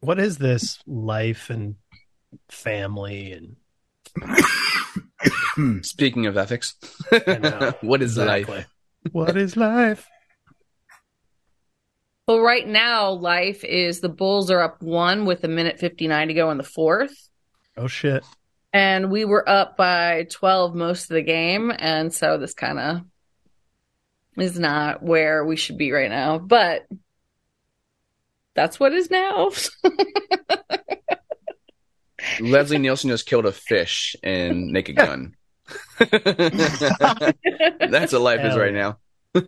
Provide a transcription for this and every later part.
What is this life and family and Speaking of ethics, what is Exactly. life? what is life? Well, right now, life is the Bulls are up one with a minute 59 to go in the fourth. Oh shit. And we were up by 12 most of the game. And so this kind of is not where we should be right now. But that's what is now. Leslie Nielsen just killed a fish in Naked Gun. That's what life is right now.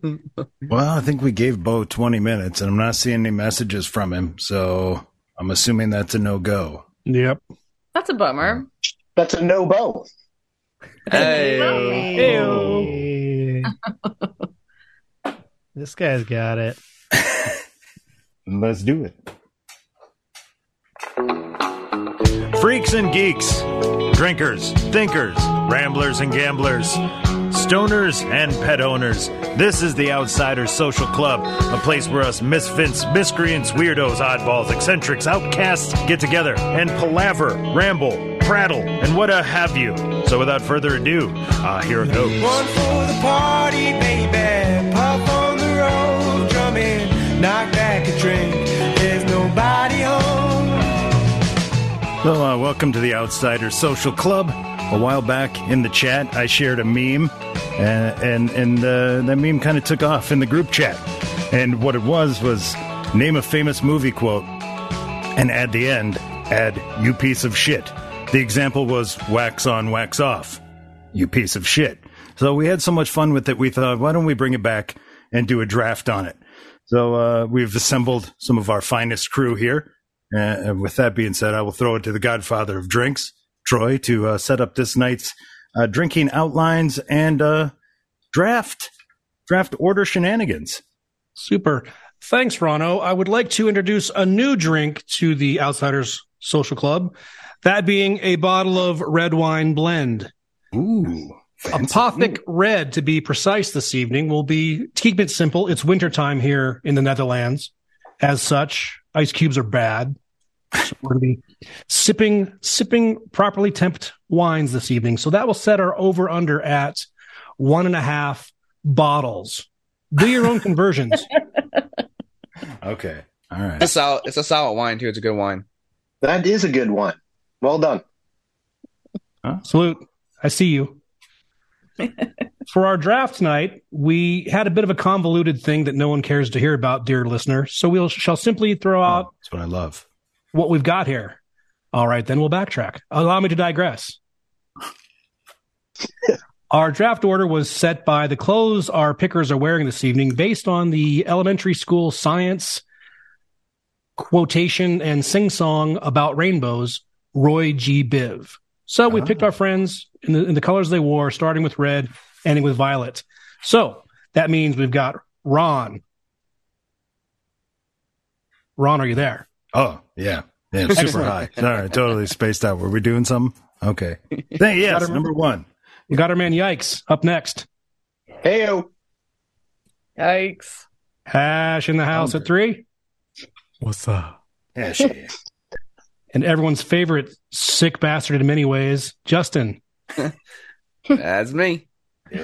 Well, I think we gave Bo 20 minutes, and I'm not seeing any messages from him, so I'm assuming that's a no go. Yep. that's a bummer. That's a no Bo. Hey, this guy's got it. Let's do it. Freaks and geeks, drinkers, thinkers, ramblers and gamblers, stoners and pet owners. This is the Outsiders Social Club, a place where us misfits, miscreants, weirdos, oddballs, eccentrics, outcasts get together and palaver, ramble, prattle, and what a have you. So without further ado, uh, here it goes. One for the party, baby. Knock back a drink. There's nobody home. Well, uh, welcome to the Outsiders Social Club. A while back in the chat, I shared a meme, and and, and uh, that meme kind of took off in the group chat. And what it was was name a famous movie quote, and at the end, add "you piece of shit." The example was "wax on, wax off." You piece of shit. So we had so much fun with it, we thought, why don't we bring it back and do a draft on it? So uh, we've assembled some of our finest crew here. And with that being said, I will throw it to the godfather of drinks, Troy, to uh, set up this night's uh, drinking outlines and uh, draft draft order shenanigans. Super. Thanks, Rono. I would like to introduce a new drink to the Outsiders Social Club. That being a bottle of red wine blend. Ooh, Apothic Red, to be precise, this evening will be to keep it simple. It's wintertime here in the Netherlands. As such, ice cubes are bad. So we're going to be sipping, sipping properly temped wines this evening. So that will set our over under at one and a half bottles. Do your own conversions. Okay, all right. It's a solid, it's a solid wine too. It's a good wine. That is a good one. Well done. Salute. I see you. For our draft tonight, we had a bit of a convoluted thing that no one cares to hear about, dear listener. So we will shall simply throw oh, out That's what I love. what we've got here. All right, then we'll backtrack. Allow me to digress. our draft order was set by the clothes our pickers are wearing this evening based on the elementary school science quotation and sing song about rainbows, Roy G. Biv. So we Ah. picked our friends in the, in the colors they wore, starting with red, ending with violet. So that means we've got Ron. Ron, are you there? Oh yeah, yeah, super high. All right, totally spaced out. Were we doing something? Okay. Thank, yes, Gotta- number one. We got our man Yikes up next. Heyo. Yikes. Hash in the house at three. What's up? Yeah, she. And everyone's favorite sick bastard in many ways, Justin. That's me.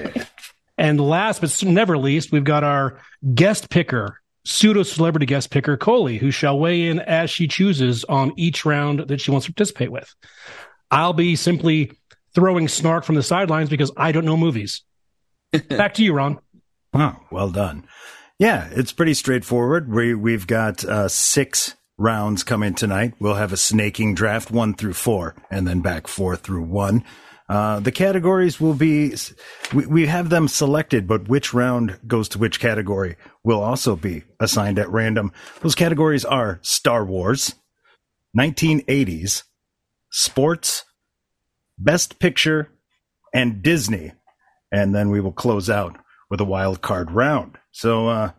And last but never least, we've got our guest picker, pseudo celebrity guest picker, Coley, who shall weigh in as she chooses on each round that she wants to participate with. I'll be simply throwing snark from the sidelines because I don't know movies. Back to you, Ron. Oh, well done. Yeah, it's pretty straightforward. We we've got uh, six rounds come in tonight. We'll have a snaking draft one through four, and then back four through one. Uh, the categories will be we, we have them selected, but which round goes to which category will also be assigned at random. Those categories are Star Wars, 1980s, sports, best picture, and Disney. And then we will close out with a wild card round. So, uh,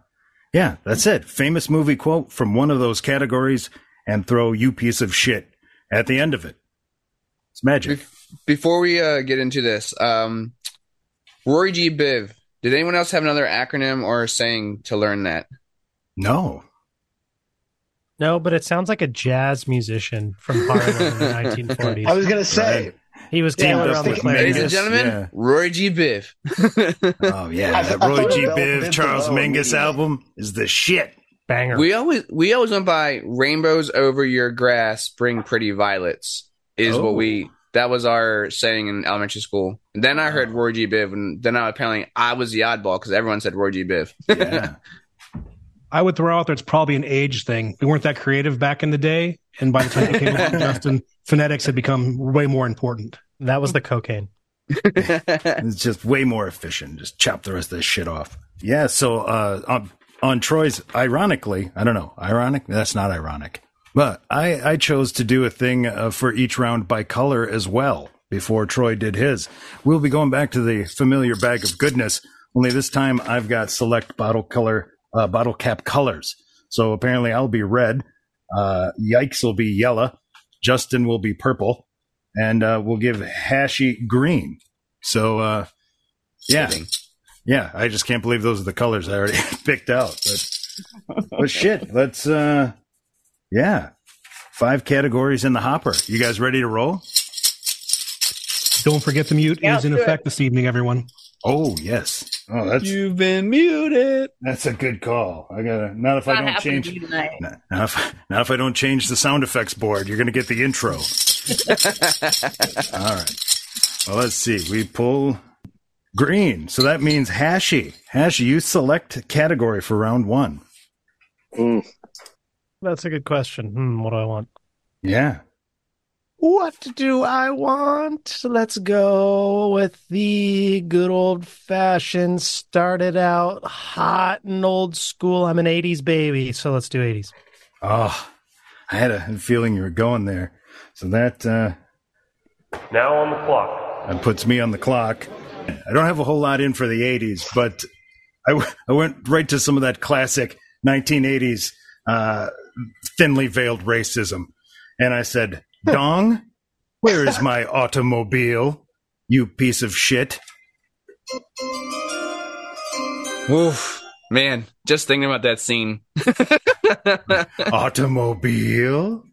yeah, that's it. Famous movie quote from one of those categories and throw you piece of shit at the end of it. It's magic. Bef- Before we uh, get into this, um, Rory G. Biv. Did anyone else have another acronym or saying to learn that? No. No, but it sounds like a jazz musician from Harlem in the 1940s. I was gonna say. Right. He was Yeah, I Taylor was on the. Ladies and gentlemen, Yeah. Roy G. Biv. Oh yeah, that I Roy G. about Biv, Biv Charles Below Mingus immediately. album is the shit. banger. we always we always went by rainbows over your grass, bring pretty violets. Is Oh. what we oh. that was our saying in elementary school. And then I heard Roy G. Biv, and then I apparently I was the oddball because everyone said Roy G. Biv. Yeah. I would throw out there it's probably an age thing. We weren't that creative back in the day, and by the time it came out, Justin, phonetics had become way more important. that was the cocaine. It's just way more efficient. Just chop the rest of this shit off. Yeah. So uh, on on Troy's, ironically, I don't know, ironic. That's not ironic, but I I chose to do a thing uh, for each round by color as well. Before Troy did his, we'll be going back to the familiar bag of goodness. Only this time, I've got select bottle color, uh, bottle cap colors. So apparently, I'll be red. Uh, Yikes will be yellow. Justin will be purple, and uh, we'll give Hashy green. So, uh, yeah, Kidding. yeah. I just can't believe those are the colors I already picked out. But, but shit, let's, uh, yeah, five categories in the hopper. You guys ready to roll? Don't forget the mute Yeah, is in let's do effect this evening, everyone. Oh yes. Oh, that's You've been muted. that's a good call. I gotta not if I don't change. to you tonight. Now now if, now if I don't change the sound effects board, you're going to get the intro. All right. Well, let's see. We pull green. So that means Hashy. Hashy, you select category for round one. Mm. That's a good question. Hmm, what do I want? Yeah. What do I want? Let's go with the good old fashioned, started out hot and old school. I'm an 80s baby, so let's do 80s. Oh, I had a feeling you were going there. So that, uh, Now on the clock. That puts me on the clock. I don't have a whole lot in for the 80s, but I, w- I went right to some of that classic 1980s uh, thinly veiled racism. And I said, Dong, where is my automobile? You piece of shit. Oof. Man, just thinking about that scene. Automobile?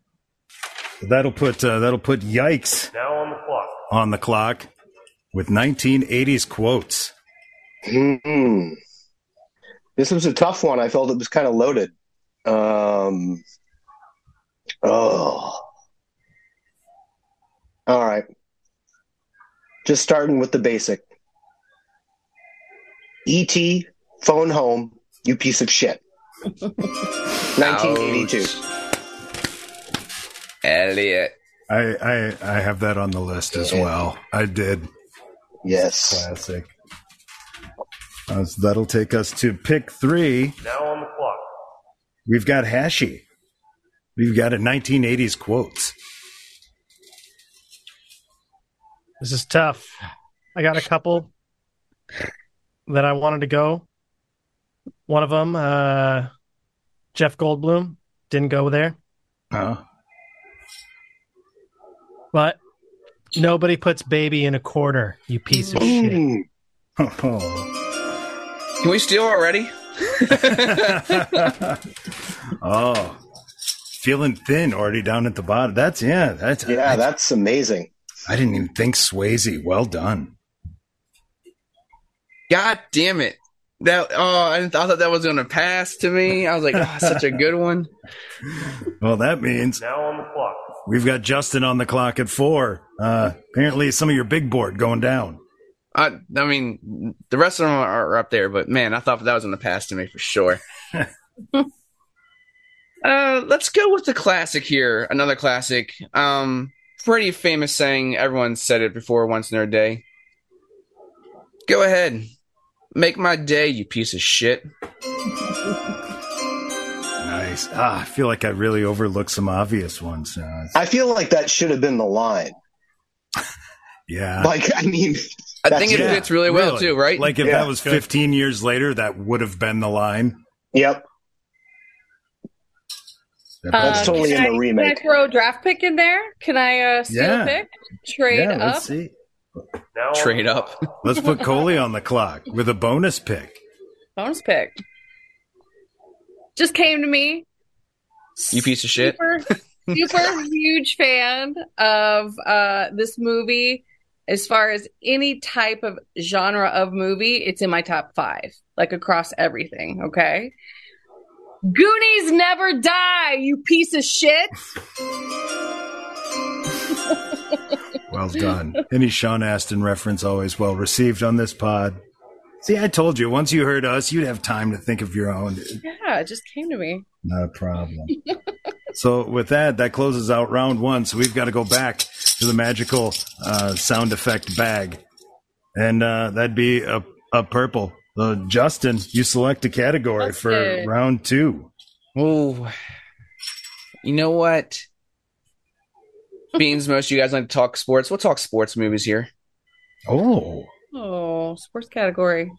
That'll put uh, that'll put yikes Now on the clock. on the clock with 1980s quotes. Mm. This was a tough one. I felt it was kind of loaded. Um, oh. All right. Just starting with the basic. E.T. phone home, you piece of shit. 1982. Ouch. Elliot. I, I I have that on the list as well. I did. Yes. Classic. Uh, so that'll take us to pick three. Now on the clock. We've got Hashy. We've got a 1980s quotes. This is tough. I got a couple that I wanted to go. One of them, uh, Jeff Goldblum, didn't go there, Oh. but nobody puts baby in a corner, you piece of shit. Mm. Oh. Can we steal already? oh. Feeling thin already down at the bottom. That's, yeah, that's, Yeah, I, that's amazing. I didn't even think Swayze. Well done. God damn it. That oh, I, thought that was gonna pass to me. I was like, oh, such a good one. Well, that means Now on the clock. we've got Justin on the clock at four. Uh, apparently, some of your big board going down. I, I mean, the rest of them are up there, but man, I thought that was gonna pass to me for sure. uh, let's go with the classic here. Another classic. Um, pretty famous saying. Everyone said it before once in their day. Go ahead, make my day, you piece of shit. Nice. Ah, I feel like I really overlooked some obvious ones. Uh, I feel like that should have been the line. yeah. Like, I mean, I think it Yeah, fits really well really. too, right? Like if Yeah. that was 15 years later, that would have been the line. yep. That's Uh, totally can in the I- remake. Can I throw a draft pick in there? Can I uh, steal Yeah. a pick? Trade yeah, up? let's see. Now on Trade up. Let's put Coley on the clock with a bonus pick. Bonus pick. Just came to me. You piece of shit. Super, super huge fan of uh, this movie. As far as any type of genre of movie, it's in my top five, like across everything. Okay. Goonies never die, you piece of shit. Well done. Any Sean Astin reference always well received on this pod. See, I told you, once you heard us, you'd have time to think of your own. Yeah, it just came to me. Not a problem. so, with that, that closes out round one. So, we've got to go back to the magical uh, sound effect bag. And uh, that'd be a, a purple. Uh, Justin, you select a category for Justin. round two. Oh, you know what? Beans, most of you guys like to talk sports. We'll talk sports movies here. Oh, Oh, sports category.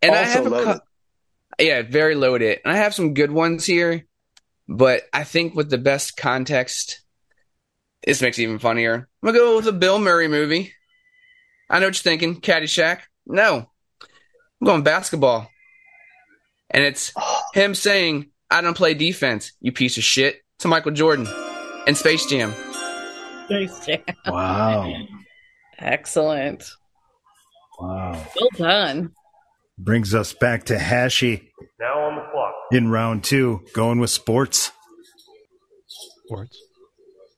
And I Also have a loaded. cou- yeah, very loaded. And I have some good ones here, but I think with the best context, this makes it even funnier. I'm gonna go with a Bill Murray movie. I know what you're thinking, Caddyshack. No, I'm going basketball, and it's him saying, "I don't play defense, you piece of shit," to Michael Jordan in Space Jam. Space Jam. wow. Excellent. Wow. Well done. Brings us back to Hashy. Now on the clock. in round two, going with sports. Sports.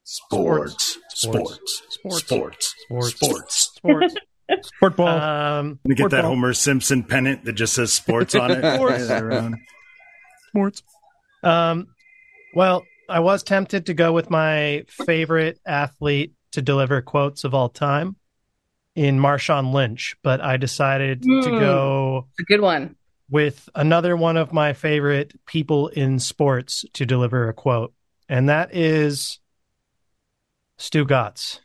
Sports. Sports. Sports. Sports. Sports. Sports. Sports. Sport ball. Um, Let me get that Football. Homer Simpson pennant that just says sports on it. Sports. Sports. Um, well, I was tempted to go with my favorite athlete to deliver quotes of all time in Marshawn Lynch, but I decided to Hmm. go a good one. with another one of my favorite people in sports to deliver a quote, and that is Stugotz.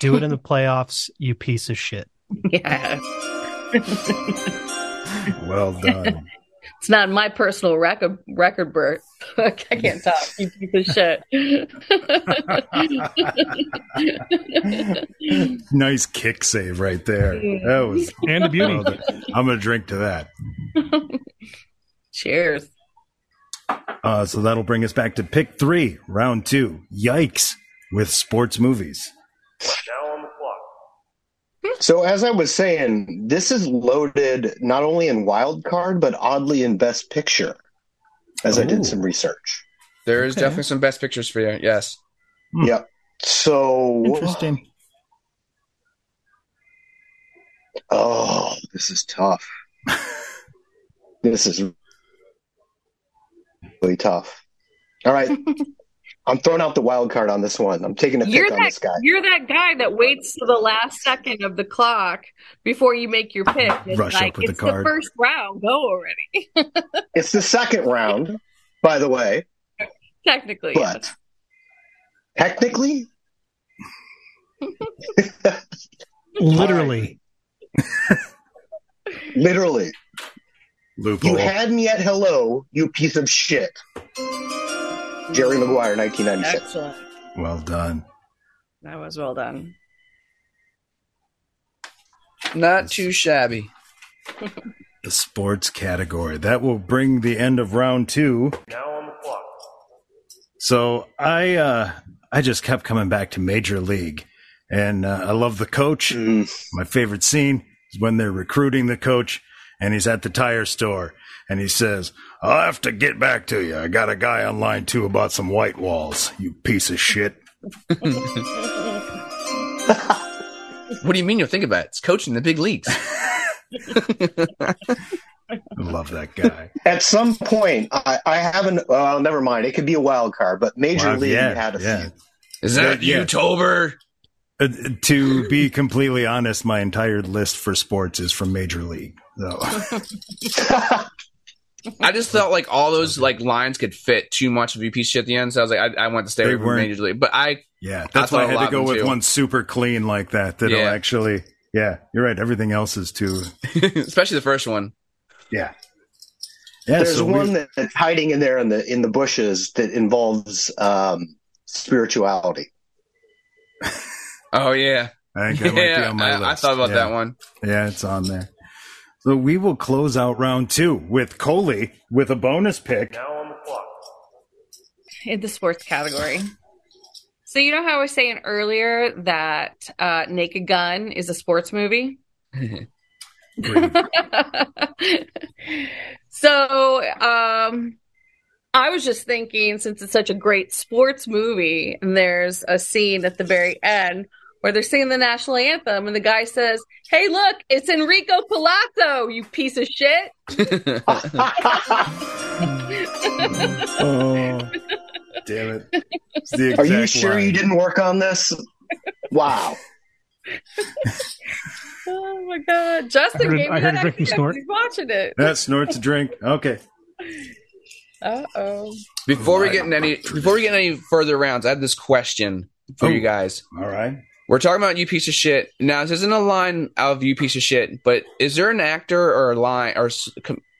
Do it in the playoffs, you piece of shit. Yeah. Well done. It's not my personal record record birth. I can't talk. You piece of shit. nice kick save right there. That was. And a beauty. I'm gonna drink to that. Cheers. Uh, so that'll bring us back to pick three, round two. Yikes with sports movies. Now on the clock. So as I was saying, this is loaded not only in wild card, but oddly in best picture. As I did some research. There is Okay. definitely some best pictures for you. Yes. Hmm. Yep. So Interesting. Oh, this is tough. this is really tough. All right. I'm throwing out the wild card on this one. I'm taking a You're pick on that this guy. you're that guy that waits to the last second of the clock before you make your pick. It's Rush up like with the it's card. first round. Go already. It's the second round, by the way, Technically, but yes. technically, Literally. literally, Loophole. you had me at hello, you piece of shit. Jerry Maguire, 1996. Excellent. well done. That was well done. Not too shabby. The sports category. That will bring the end of round two. Now on the clock. So I uh I just kept coming back to Major League. And uh, I love the coach. Mm, My favorite scene is when they're recruiting the coach and he's at the tire store and he says, I'll have to get back to you. I got a guy on line two about some white walls, you piece of shit. What do you mean you'll think about it? It's coaching the big leagues. I love that guy. At some point, I, I haven't. Well, never mind. It could be a wild card, but Major Well, League yeah, had a yeah. few. Is that Yeah. you, Tober? Uh, to be completely honest, my entire list for sports is from Major League. So I just felt like all those like lines could fit too much of a piece of shit at the end. So I was like, I, I want to stay They away from Major League. But I, yeah, That's that's why I had to go with do. one super clean like that. That'll Yeah. actually, yeah, you're right. Everything else is too, especially the first one. yeah, yeah. There's so we- one that's hiding in there in the in the bushes that involves um, spirituality. Oh yeah, I think that might be yeah. on my I, list. I thought about Yeah. that one. Yeah, it's on there. So we will close out round two with Coley with a bonus pick. Now on the clock. in the sports category. So you know how I was saying earlier that uh, Naked Gun is a sports movie? so um I was just thinking since it's such a great sports movie and there's a scene at the very end where they're singing the national anthem and the guy says, "Hey, look, it's Enrico Palazzo, you piece of shit." Oh, damn it. It's the Are you sure line. you didn't work on this? Wow. Oh my god. Justin I heard- gave me I heard that a drinking idea. snort. He's watching it. That snorts a drink. Okay. Uh-oh. Before we get in any before we get any further rounds, I have this question for Oh. you guys. All right. We're talking about you piece of shit. Now this isn't a line of you piece of shit, but is there an actor or a line or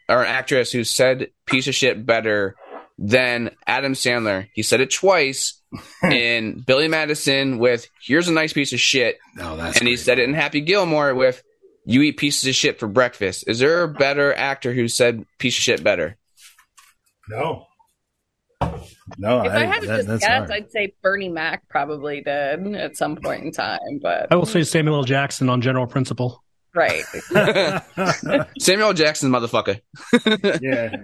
or an actress who said piece of shit better than Adam Sandler? He said it twice hmm. in Billy Madison with "Here's a nice piece of shit," No, that's and he great. said it in Happy Gilmore with "You eat pieces of shit for breakfast." Is there a better actor who said piece of shit better? no. No, If I, had to that- just that's guess, hard. I'd say Bernie Mac probably did at some point in time, but I will say Samuel L. Jackson on general principle. right. Samuel L. Jackson, motherfucker. yeah.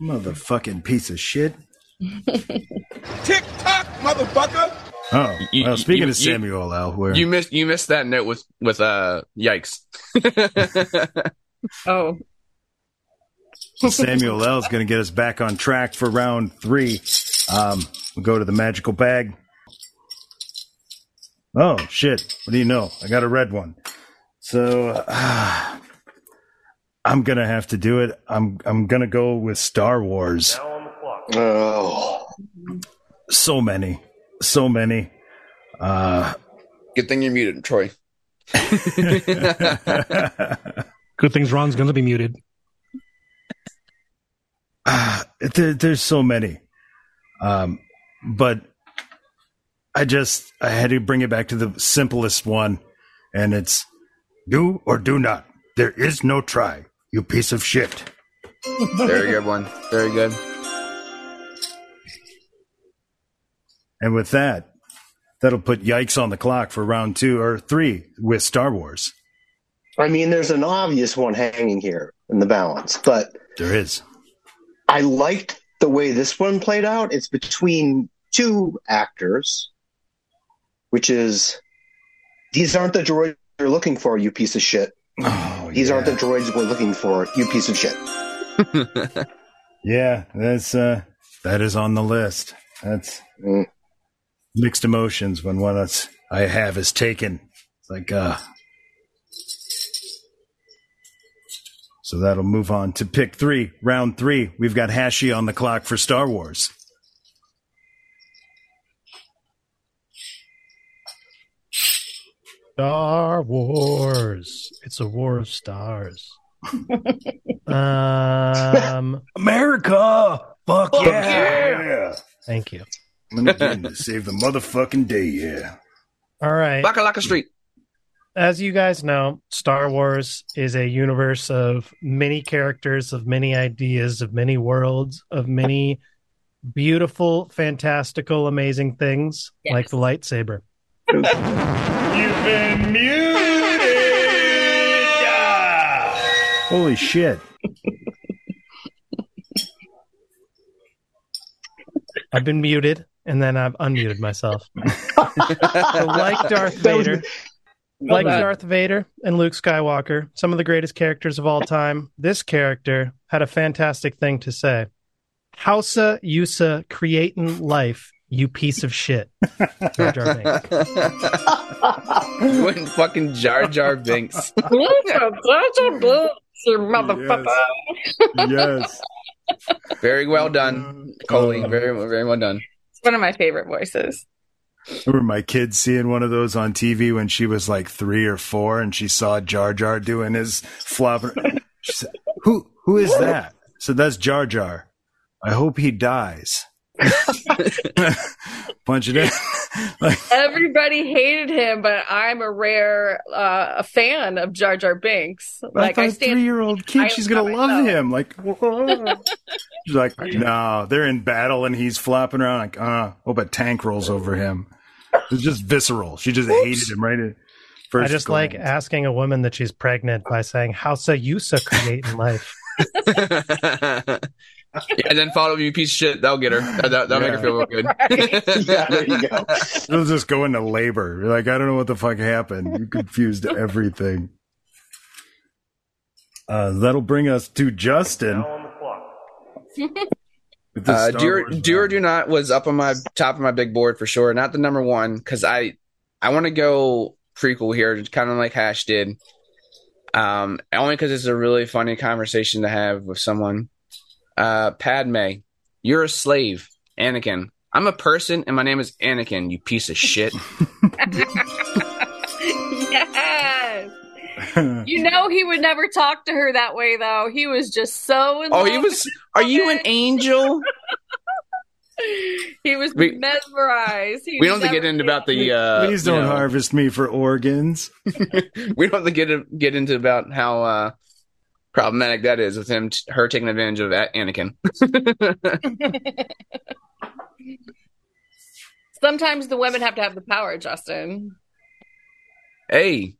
Motherfucking piece of shit. Tick tock, motherfucker. Oh, You- well, speaking you- of Samuel L., where You missed you missed that note with with uh yikes. Oh, Samuel L. is going to get us back on track for round three. Um, we'll go to the magical bag. Oh, shit. What do you know? I got a red one. So uh, I'm going to have to do it. I'm, I'm going to go with Star Wars. Now on the clock. Oh. So many. So many. Uh, Good thing you're muted, Troy. Good things Ron's going to be muted. Ah, there, there's so many. Um, but I just I had to bring it back to the simplest one, and it's do or do not. There is no try, you piece of shit. Very good one. Very good. And with that, that'll put yikes on the clock for round two or three with Star Wars. I mean, there's an obvious one hanging here in the balance, but There is. I liked the way this one played out. It's between two actors, which is these aren't the droids you're looking for, you piece of shit. Oh, These yeah. aren't the droids we're looking for, you piece of shit. Yeah, that's uh, that is on the list. That's Mm. mixed emotions when one that's I have is taken. It's like uh So that'll move on to pick three, round three. We've got Hashy on the clock for Star Wars. Star Wars. It's a war of stars. um, America! Fuck yeah! thank you. I'm gonna save the motherfucking day, yeah. All right. Bakalaka Street. As you guys know, Star Wars is a universe of many characters, of many ideas, of many worlds, of many beautiful, fantastical, amazing things Yes. like the lightsaber. You've been muted! Holy shit. I've been muted and then I've unmuted myself. So like Darth Vader, like done. Darth Vader and Luke Skywalker, some of the greatest characters of all time, this character had a fantastic thing to say. Hausa Yusa creating life, you piece of shit. Jar Jar Binks. You went fucking Jar Jar Binks. you motherfucker. Yes. Very well done, Coley. Mm-hmm. Very very well done. It's one of my favorite voices. Remember my kid seeing one of those on TV when she was like three or four, and she saw Jar Jar doing his flop. She said, "Who who is that?" So that's Jar Jar. I hope he dies. punch it in. Like, Everybody hated him, but I'm a rare uh, a fan of Jar Jar Binks. Like I I thought stand. three-year-old kid, I she's gonna love myself. him. Like, she's like, no, they're in battle and he's flopping around. Like, uh, hope a tank rolls over him. It's just visceral. She just hated him right at first. I just like asking a woman that she's pregnant by saying, "How so you so create in life?" yeah, and then follow you piece of shit. That'll get her. That, that, will make her feel real good. yeah, there you go. She'll just go into labor. You're like, I don't know what the fuck happened. You confused everything. Uh, that'll bring us to Justin. Now on the clock. with the Uh, do or, do or do not was up on my top of my big board for sure. Not the number one because I I want to go prequel here, kind of like Hash did. Um, only because it's a really funny conversation to have with someone. Uh, Padme, you're a slave, Anakin. I'm a person, and my name is Anakin. You piece of shit. yes. You know he would never talk to her that way though. He was just so in oh, love he was. Are you an angel? He was We- mesmerized. He We don't have to get into about the. Uh, Please don't know, harvest me for organs. we don't have to get get into about how uh, problematic that is with him, her taking advantage of A- Anakin. Sometimes the women have to have the power, Justin. hey,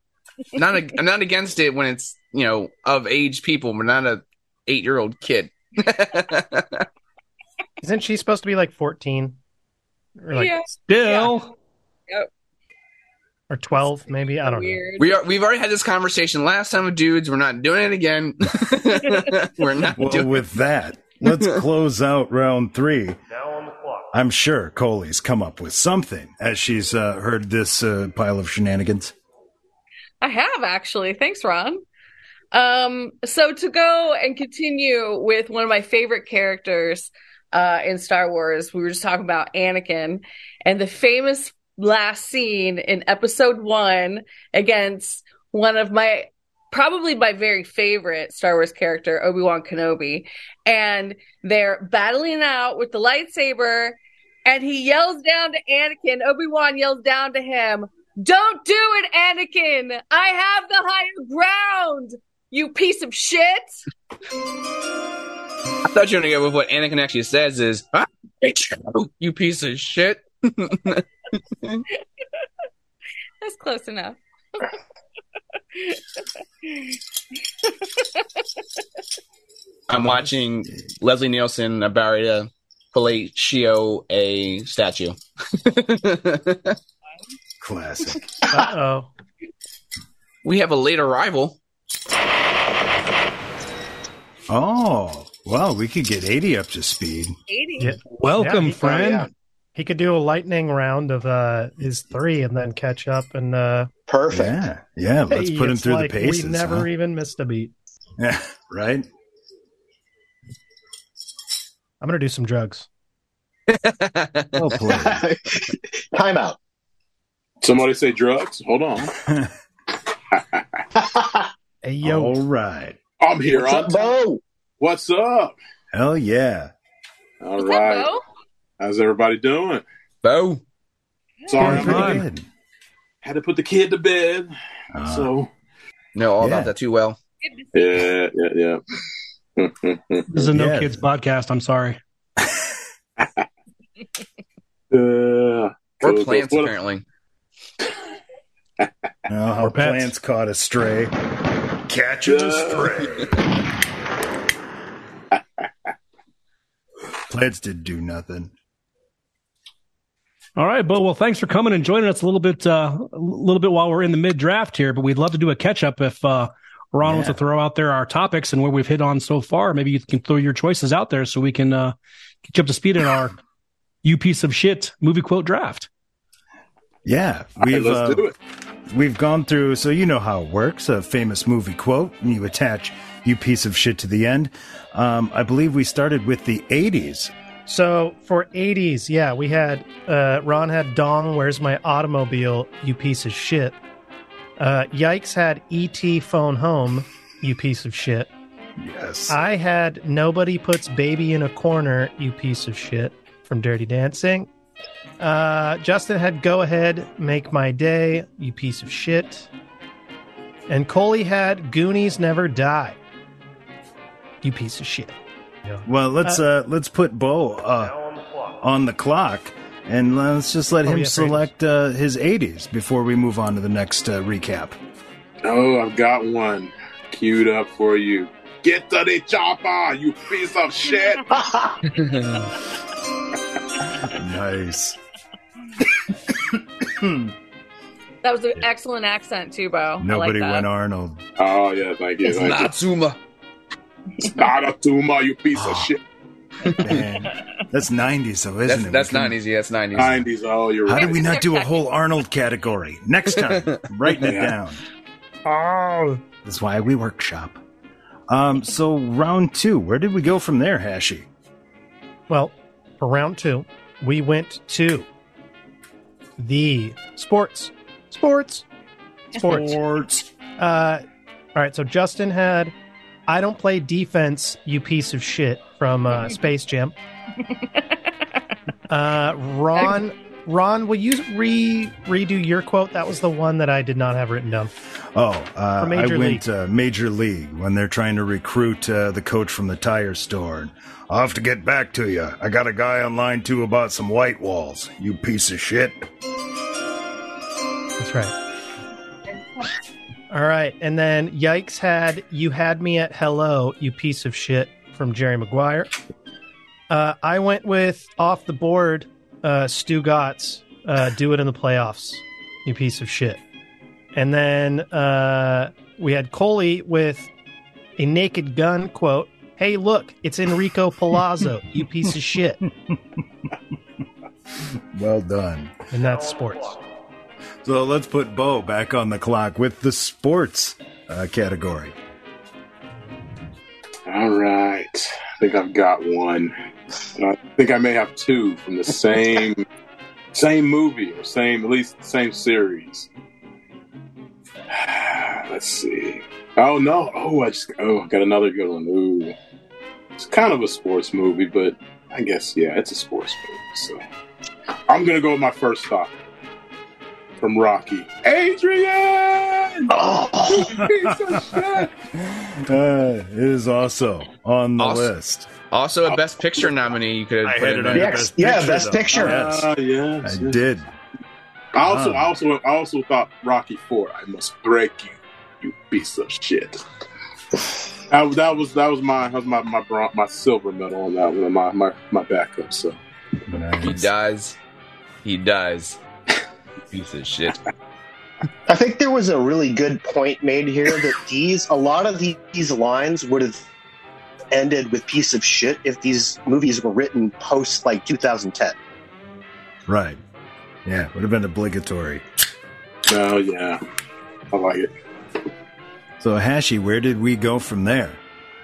not a, I'm not against it when it's you know of age people, but not a eight year old kid. Isn't she supposed to be like fourteen like yeah. Still, or twelve? Maybe I don't know. We are we've already had this conversation last time with dudes. We're not doing it again. We're not Well, doing. with that, let's close out round three. Now on the clock. I'm sure Coley's come up with something as she's uh, heard this uh, pile of shenanigans. I have actually. Thanks, Ron. Um, so to go and continue with one of my favorite characters uh, in Star Wars, we were just talking about Anakin and the famous last scene in Episode One against one of my probably my very favorite Star Wars character, Obi Wan Kenobi, and they're battling out with the lightsaber. And he yells down to Anakin. Obi Wan yells down to him, don't do it, Anakin! I have the higher ground, you piece of shit! I thought you were gonna go with what Anakin actually says is, "Ah, you, you piece of shit. That's close enough. I'm watching Leslie Nielsen about to fellatio a statue. Classic. Uh oh. we have a late arrival. Oh, well, we could get 80 up to speed. 80. Yeah. welcome, Yeah, he- friend. Yeah. He could do a lightning round of uh his three and then catch up and uh Perfect. Yeah, yeah. Let's hey, put him through like the paces. We never huh? even missed a beat. Yeah, right. I'm gonna do some drugs. Well played. Time out. Somebody say drugs. Hold on. Hey yo, All right. I'm here What's on up, Bo? What's up? Hell yeah. All What's right. up, Bo? How's everybody doing? Bo. Sorry, Doing I'm pretty good. had to put the kid to bed. Uh, so No, all Yeah. about that too well. yeah, yeah, yeah. This is a no Yeah. kids podcast. I'm sorry. uh, Or cool, plants, cool. What- apparently. you know how pets. plants caught a stray. Catching a stray. plants didn't do nothing. All right, Bo. Well, thanks for coming and joining us a little bit, uh, a little bit while we're in the mid draft here. But we'd love to do a catch up if uh, Ron wants to throw out there our topics and where we've hit on so far. Maybe you can throw your choices out there so we can uh, get you up to speed in our "you piece of shit" movie quote draft. Yeah, we've let's uh, do it. we've gone through. So you know how it works. A famous movie quote, and you attach "you piece of shit" to the end. Um, I believe we started with the '80s. So for 80s, yeah, we had uh Ron had Dong, where's my automobile, you piece of shit. Uh Yikes had ET phone home, you piece of shit. Yes. I had nobody puts baby in a corner, you piece of shit from Dirty Dancing. Uh, Justin had go ahead, make my day, you piece of shit. And Coley had Goonies never die. You piece of shit. Well, let's uh, let's put Bo uh, on the clock, and let's just let Oh, him yeah, select uh, his 80s before we move on to the next uh, recap. Oh, I've got one queued up for you. Get to the chopper, you piece of shit. Nice. That was an excellent accent too, Bo. Nobody I like went. Arnold. Oh yeah, thank you. It's Thank you. Natsuma. It's not a tumor, you piece of shit. Man, that's 90s, though, isn't That's it? that's We can- nineties. Yeah, that's nineties. Nineties. Oh, you're How right. did we not do a whole Arnold category? Next time, writing it Yeah. down. Oh. That's why we workshop. Um, so round two, where did we go from there, Hashy? Well, for round two, we went to the sports. Sports. Sports. Sports. Uh, all right, so Justin had I don't play defense, you piece of shit from uh, Space Jam. Uh, Ron, Ron, will you re redo your quote? That was the one that I did not have written down. Oh, uh, Major I went uh, Major League when they're trying to recruit uh, the coach from the tire store. And I'll have to get back to you. I got a guy on line two about some white walls. You piece of shit. That's right. All right, and then Yikes had you had me at hello, you piece of shit from Jerry Maguire. Uh, I went with off the board, uh, Stugotz, uh, do it in the playoffs, you piece of shit. And then uh, we had Coley with a naked gun quote. Hey, look, it's Enrico Palazzo, you piece of shit. Well done. And that's sports. So let's put Bo back on the clock with the sports uh, category. All right. I think I've got one. I think I may have two from the same same movie or same at least same series. Let's see. Oh no! Oh, I just oh, I got another good one. Ooh, it's kind of a sports movie, but I guess yeah, it's a sports movie. So I'm gonna go with my first thought from Rocky. Adrian, Oh, piece of shit. Uh, it is also on the Awesome. list. Also, a Best Picture nominee. You could have put it on there. the Yes, yeah, Best though. Picture. Yes, Ah, yes, I yes. did. I also. I also, I also thought Rocky Four. I must break you, you piece of shit. that, that was that was my that was my my, bron- my silver medal on that one. My my my backup. So He Nice. dies. He dies. Piece of shit. I think there was a really good point made here that these a lot of these lines would have ended with piece of shit if these movies were written post like 2010. Right. Yeah, would have been obligatory. oh yeah, I like it. So Hashy, where did we go from there?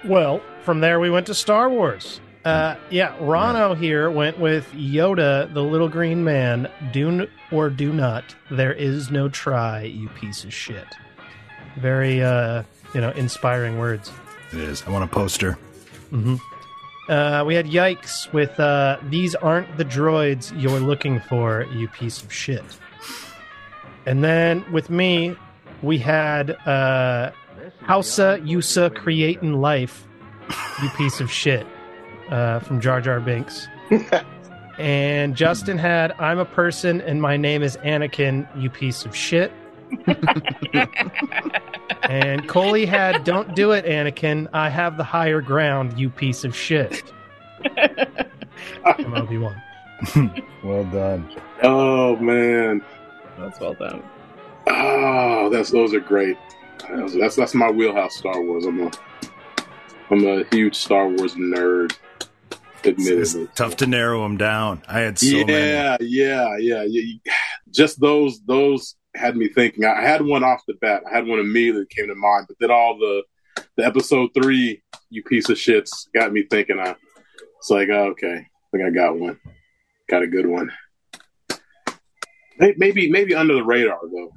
Well, from there we went to Star Wars. Uh, yeah, Rano here went with Yoda, the little green man. Do n- or do not. There is no try, you piece of shit. Very, uh, you know, inspiring words. It is. I want a poster. hmm Uh, we had Yikes with uh, These aren't the droids you're looking for, you piece of shit. And then with me, we had uh, Hausa Yusa Creating Life, you piece of shit, uh, from Jar Jar Binks. and Justin had I'm a person and my name is Anakin, you piece of shit. and Coley had Don't do it, Anakin. I have the higher ground, you piece of shit. From Obi Wan. Well done. Oh man, That's well done. oh that's those are great. That's that's, that's my wheelhouse. Star Wars. I'm a I'm a huge Star Wars nerd. It's, it's tough to narrow them down. I had so yeah, many. yeah, yeah, yeah, Just those, those had me thinking. I had one off the bat. I had one immediately that came to mind, but then all the, the episode three, you piece of shits, got me thinking. I, it's like, oh, okay, I think I got one, got a good one. Maybe, maybe under the radar though.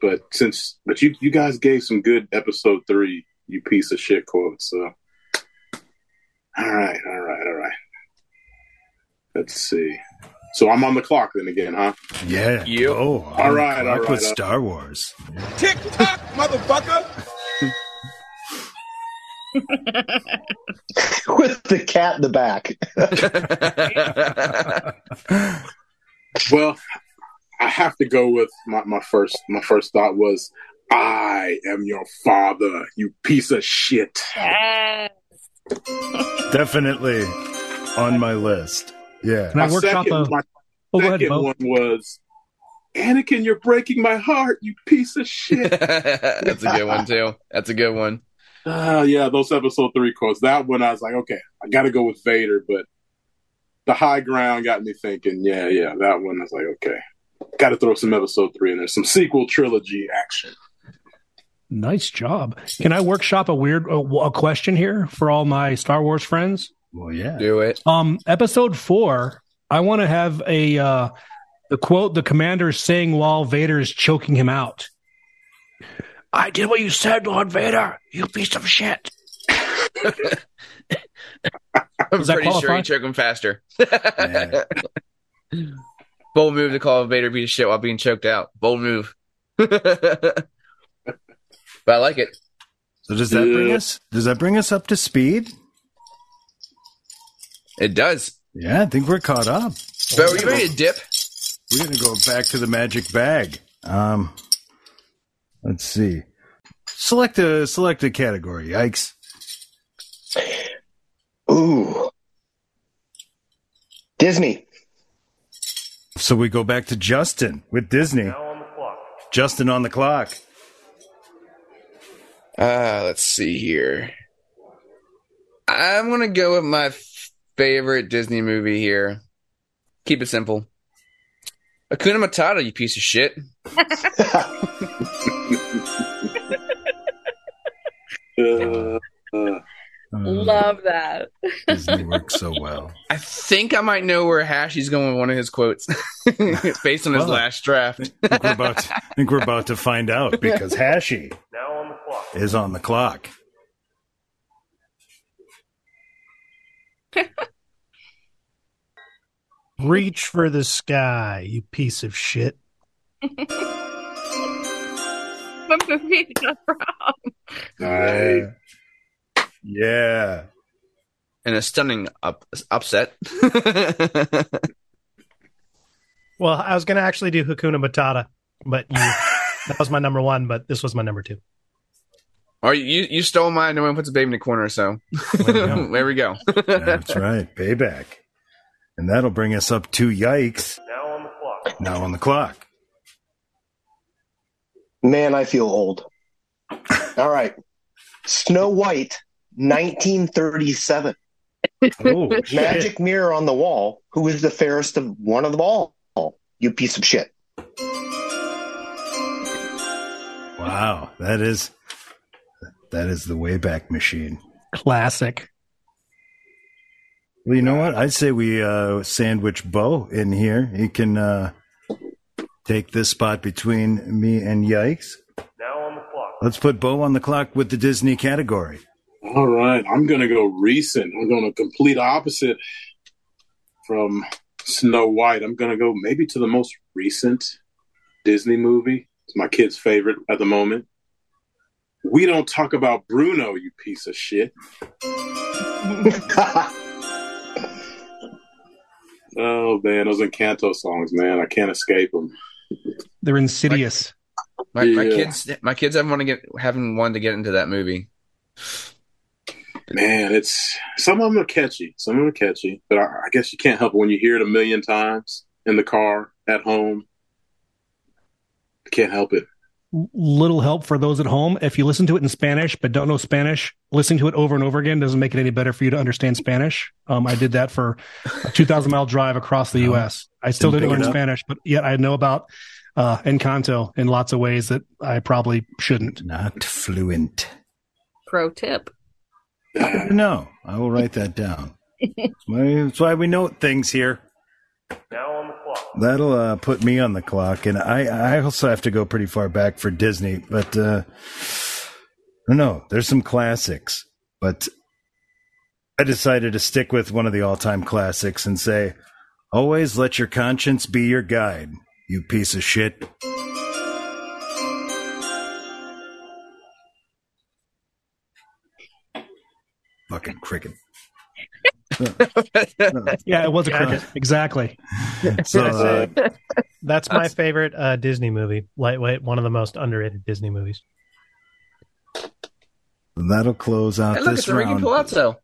But since, but you, you guys gave some good episode three, you piece of shit quotes. So, all right, all right, all right. Let's see. So I'm on the clock then again, huh? Yeah. Yep. Oh, All right, all right, With uh, Star Wars. Tick tock, motherfucker. with the cat in the back. Well, I have to go with my, my first my first thought was I am your father, you piece of shit. Yes. Definitely on my list. Yeah. Can I My workshop second, a? my Oh, go ahead, second one was Anakin, you're breaking my heart, you piece of shit. That's a good one too. That's a good one. Ah, yeah, those episode three quotes. That one, I was like, okay, I got to go with Vader, but the high ground got me thinking. Yeah, yeah, that one. I was like, okay, got to throw some episode three in there, some sequel trilogy action. Nice job. Can I workshop a weird a, a question here for all my Star Wars friends? Well, yeah. Do it. Um, episode four. I want to have a uh, the quote the commander is saying while Vader is choking him out. I did what you said, Lord Vader. You piece of shit. I'm Does that pretty sure qualify? he choked him faster. Yeah. Bold move to call Vader beat of shit while being choked out. Bold move. but I like it. So does that bring us? Does that bring us up to speed? It does. Yeah, I think we're caught up. But are you ready to dip? We're gonna go back to the magic bag. Um, let's see. Select a select a category. Yikes! Ooh. Disney. So we go back to Justin with Disney. Now on the clock. Justin on the clock. Uh, let's see here. I'm gonna go with my favorite Disney movie here. Keep it simple. Hakuna Matata, you piece of shit. Uh, Love that. Disney works so well. I think I might know where Hashy's going with one of his quotes, based on his Well, last draft. I think we're about to, I think we're about to find out because Hashi Now on the clock. is on the clock. Reach for the sky, you piece of shit. What movie is that from? nice. Yeah. And a stunning up, upset. Well, I was going to actually do Hakuna Matata, but you, that was my number one, but this was my number two. Or you you stole mine. No one puts a baby in the corner. So There we go. there we go. That's right. Payback. And that'll bring us up to yikes. Now on the clock. Now on the clock. Man, I feel old. All right. Snow White, 1937. Oh. Magic mirror on the wall. Who is the fairest of one of them all? You piece of shit. Wow. That is that is the Wayback Machine. Classic. Well, you know what? I'd say we uh, sandwich Bo in here. He can uh, take this spot between me and Yikes. Now on the clock. Let's put Bo on the clock with the Disney category. All right, I'm gonna go recent. I'm going to complete opposite from Snow White. I'm gonna go maybe to the most recent Disney movie. It's my kid's favorite at the moment. We don't talk about Bruno, you piece of shit. Oh man, those Encanto songs, man, I can't escape them. They're insidious. My, my Yeah. kids, my kids haven't want to get haven't wanted to get into that movie. Man, it's some of them are catchy, some of them are catchy, but I, I guess you can't help it when you hear it a million times in the car, at home. You can't help it. Little help for those at home. If you listen to it in Spanish but don't know Spanish, listening to it over and over again doesn't make it any better for you to understand Spanish. Um, I did that for a 2,000 mile drive across the Oh. U.S. I still Didn't didn't learn? Spanish, but yet I know about uh, Encanto in lots of ways that I probably shouldn't. Not fluent. Pro tip. No, I will write that down. That's why, that's why we note things here. Now on the clock. That'll uh, put me on the clock, and I, I also have to go pretty far back for Disney. But uh, I don't know. There's some classics, but I decided to stick with one of the all-time classics and say Always let your conscience be your guide, you piece of shit. Fucking cricket. Yeah, it was a Yeah, cricket. Exactly. So, uh, That's my favorite uh, Disney movie. Lightweight, one of the most underrated Disney movies. that'll close out Hey, look, this it's a Ricky round. Palazzo.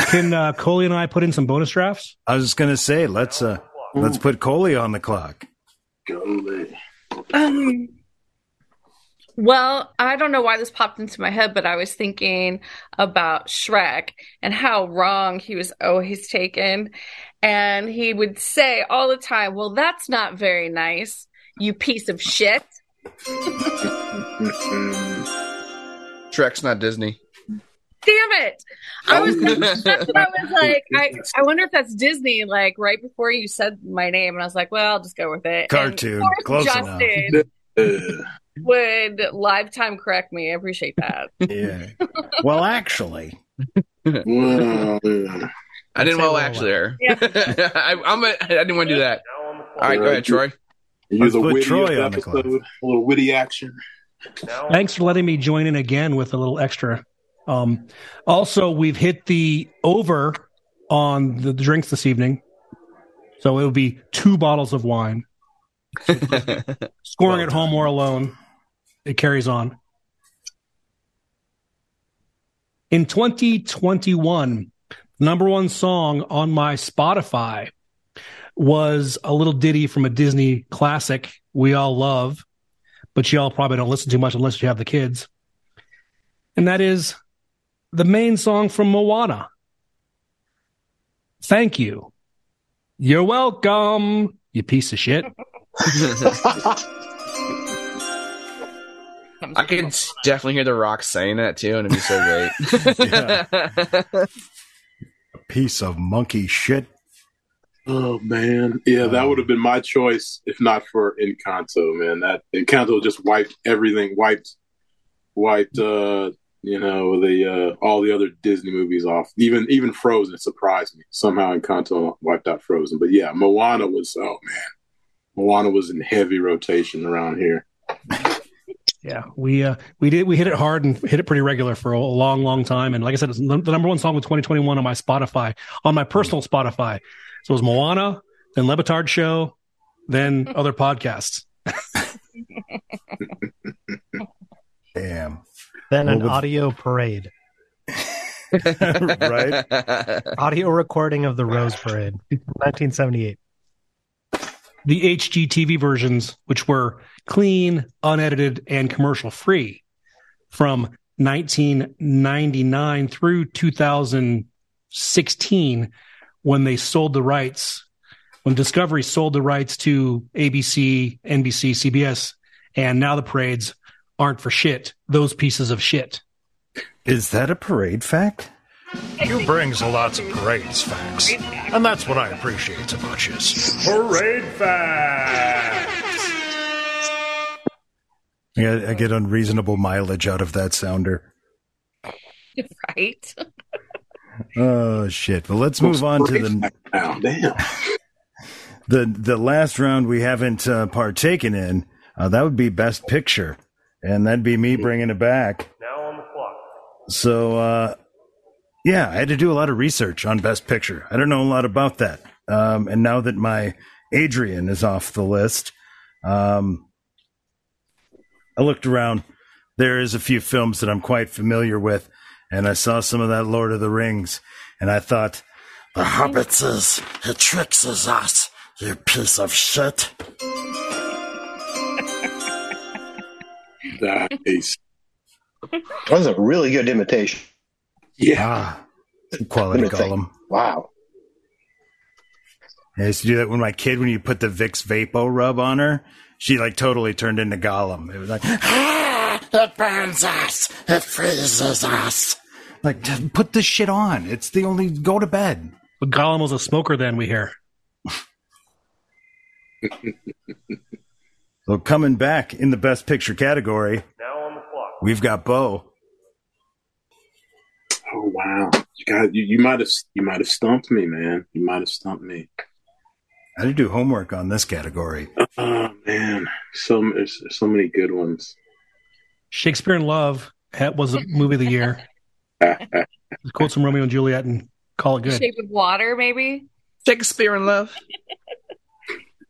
Can uh, Coley and I put in some bonus drafts? I was just gonna say, let's uh, let's put Coley on the clock. Golly. Um, well, I don't know why this popped into my head, but I was thinking about Shrek and how wrong he was always taken. And he would say all the time, Well, that's not very nice, you piece of shit. Shrek's not Disney. Damn it. I was oh. that's what I was like, I, I wonder if that's Disney, like right before you said my name, and I was like, Well, I'll just go with it. Cartoon, of close course enough. Justin would lifetime correct me. I appreciate that. Yeah. well, actually, well, yeah. I didn't well well, actually there. Yeah. I, I'm a, I didn't want to do that. Now on the clock. All right, go ahead, Troy. You're the put witty Troy of the on the clock. episode. A little witty action. Thanks for letting me join in again with a little extra. Um, also, we've hit the over on the drinks this evening. So it'll be two bottles of wine. Scoring Well at home or alone, it carries on. In 2021, number one song on my Spotify was a little ditty from a Disney classic we all love, but y'all probably don't listen too much unless you have the kids. And that is the main song from Moana. Thank you. You're welcome, you piece of shit. I could definitely hear The Rock saying that too, and it'd be so great. A piece of monkey shit. Oh man, yeah, that Um, would have been my choice if not for Encanto. Man, that Encanto just wiped everything, wiped, wiped, uh, you know, the uh, all the other Disney movies off. Even even Frozen it surprised me somehow. Encanto wiped out Frozen, but yeah, Moana was oh man, Moana was in heavy rotation around here. Yeah, we uh, we did we hit it hard and hit it pretty regular for a long, long time. And like I said, it's the number one song of 2021 on my Spotify, on my personal Spotify. So it was Moana, then Le Batard Show, then other podcasts. Damn. Then an Well, with- audio parade, right? audio recording of the Rose Parade, 1978. The HGTV versions, which were clean, unedited, and commercial free from 1999 through 2016, when they sold the rights, when Discovery sold the rights to ABC, NBC, CBS, and now the parades aren't for shit. Those pieces of shit. Is that a parade fact? You brings lots of parades facts. And that's what I appreciate about you. Parade facts. I get, I get unreasonable mileage out of that sounder. right? Oh shit! Well, let's move on to the Now, damn. the the last round we haven't uh, partaken in. Uh, that would be best picture, and that'd be me bringing it back. Now on the clock. So, uh, yeah, I had to do a lot of research on Best Picture. I don't know a lot about that. Um, and now that my Adrian is off the list, um, I looked around. There is a few films that I'm quite familiar with, and I saw some of that Lord of the Rings, and I thought, the Hobbits is, he tricks us, you piece of shit. Nice. That was a really good imitation. Yeah. Ah, quality Let column. Wow. I used to do that when my kid, when you put the Vicks Vapo rub on her, she like totally turned into Gollum. It was like, ah, it burns us, it freezes us. Like, just put this shit on. It's the only, go to bed. But Gollum was a smoker then, we hear. So coming back in the best picture category, Now on the clock. we've got Bo. Oh wow. You got you, you might have you might have stumped me, man. You might have stumped me. I did do homework on this category. Oh man, so so many good ones. Shakespeare in Love was a movie of the year. Let's quote some Romeo and Juliet and call it good. Shape of Water, maybe. Shakespeare in Love.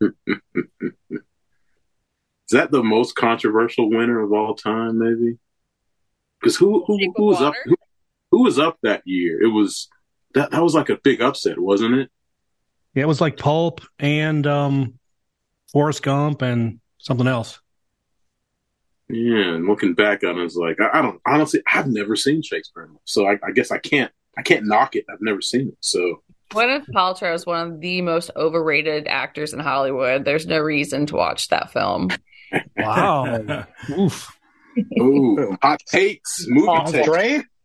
Is that the most controversial winner of all time? Maybe because who who, who was up who, who was up that year? It was that that was like a big upset, wasn't it? Yeah, it was like Pulp and um, Forrest Gump and something else. Yeah, and looking back on it, it's like I, I don't honestly I've never seen Shakespeare, so I, I guess I can't I can't knock it. I've never seen it, so Gwyneth Paltrow is one of the most overrated actors in Hollywood. There's no reason to watch that film. Wow. Oof. ooh, hot takes, movie Off takes.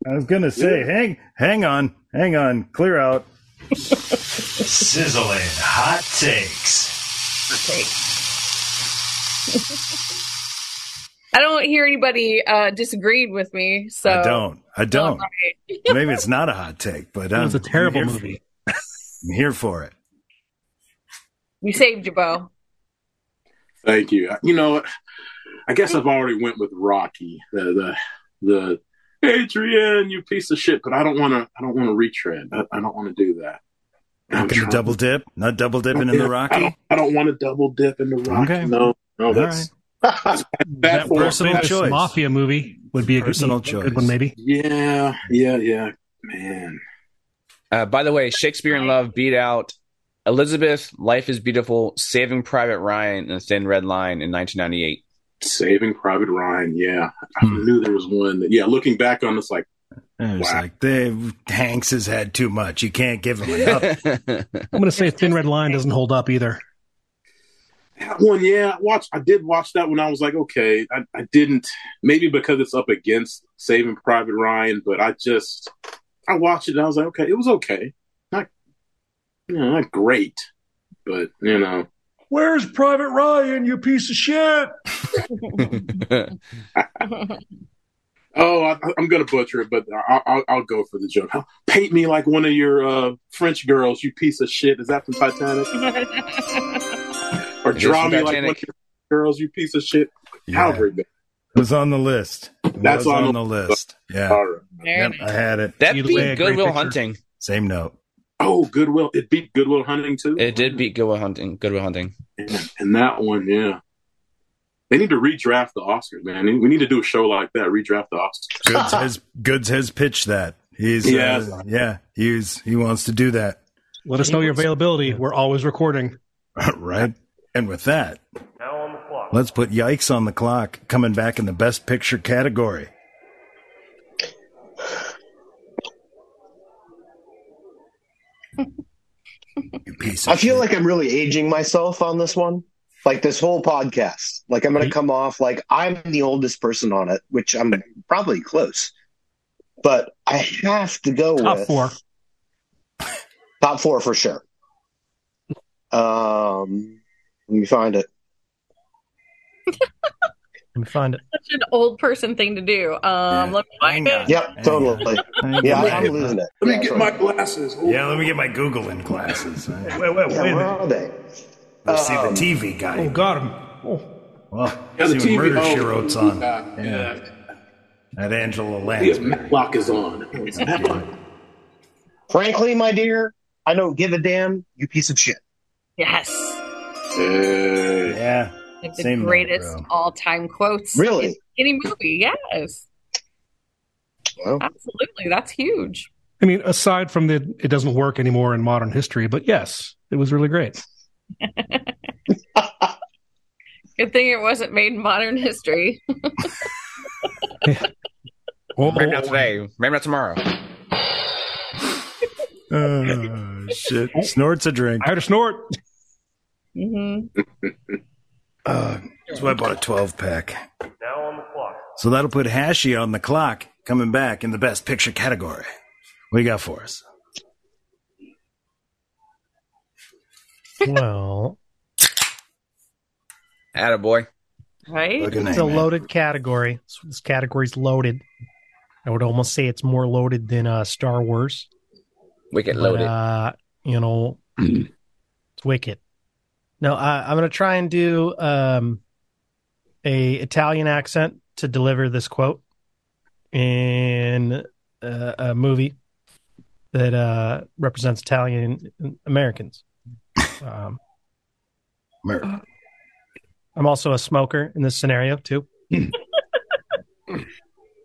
I was gonna say, Yeah. hang, hang on, hang on, clear out. Sizzling hot takes. I don't hear anybody uh, disagreed with me. So I don't, I don't. Alright. Maybe it's not a hot take, but It was a terrible I'm movie. I'm here for it. We saved you, Bo. Thank you. You know. I guess I've already went with Rocky, the the, the Adrian, you piece of shit. But I don't want to. I don't want to retread. I, I don't want to do that. I'm Not gonna double dip, not double dipping in the I Rocky. don't, I don't want to double dip in the Rocky. Okay. No, no, All that's That bad for personal famous choice. mafia movie would be a Personal good, choice. good one, maybe. Yeah, yeah, yeah. Man, Uh, by the way, Shakespeare in Love beat out Elizabeth, Life is Beautiful, Saving Private Ryan, and Thin Red Line in 1998. Saving Private Ryan. Yeah, I Hmm. knew there was one. That, yeah, looking back on this, like It's Wow. like they, Hanks has had too much. You can't give him enough. I'm going to say Thin Red Line doesn't hold up either. that one. Yeah, I watched. I did watch that when I was like, okay, I, I didn't. Maybe because it's up against Saving Private Ryan, but I just I watched it and I was like, okay, it was okay. Not, you know, not great, but you know, Where's Private Ryan, you piece of shit? Oh, I, I'm going to butcher it, but I'll, I'll, I'll go for the joke. Paint me like one of your uh, French girls, you piece of shit. Is that from Titanic? Or It is draw from me like one of your girls, you piece of shit. Yeah. How. It was on the list. It That's was on on the- the list. Yeah. All right. Very Yep. I had it. that Either beat way, Goodwill. Hunting. Same note. Oh, Goodwill. It beat Good Will Hunting too. It did beat Good Will Hunting. Good Will Hunting. Yeah, and that one, yeah. They need to redraft the Oscars, man. We need to do a show like that. Redraft the Oscars. Goods has Goods has pitched that. He's Yeah. uh, yeah. He's he wants to do that. Let us know your availability. We're always recording. right. And with that, Now on the clock. let's put Yikes on the clock. Coming back in the Best Picture category. You piece of I feel shit. like I'm really aging myself on this one. Like this whole podcast. Like I'm going to come off like I'm the oldest person on it, which I'm probably close. But I have to go with Top with four. top four for sure. Um, let me find it. Let me find it. Such an old person thing to do. Um, Yeah. let me find Hang it. Yep, totally. Yeah. I'm losing it. Let me get sorry. my glasses. Ooh. Yeah, let me get my Googling glasses. Wait, wait, wait a where are they? Let's see the Um, TV guy. Oh, got him. Oh. Well, Yeah, the see what Murder oh, She Wrote's on. Yeah, Yeah. yeah. That Angela Yeah, Lansbury. Matlock is on. Matlock. Frankly, my dear, I don't give a damn. You piece of shit. Yes. Hey. Yeah. Like the Same greatest all time quotes. Really? in Any movie. Yes. Well, Absolutely. That's huge. I mean, aside from the, it doesn't work anymore in modern history, but yes, it was really great. Good thing it wasn't made in modern history. Oh, Maybe not today. Maybe not tomorrow. Oh, shit. Snorts a drink. I heard a snort. hmm Uh, so I bought a 12 pack. Now on the clock. So that'll put Hashy on the clock coming back in the best picture category. What do you got for us? Well, Attaboy. Right? Look at it's a man. loaded category. This, this category's loaded. I would almost say it's more loaded than uh, Star Wars. Wicket But, loaded. uh, you know, it's wicked. No, I, I'm going to try and do um, a Italian accent to deliver this quote in uh, a movie that uh, represents Italian Americans. Um, America. I'm also a smoker in this scenario too. I'm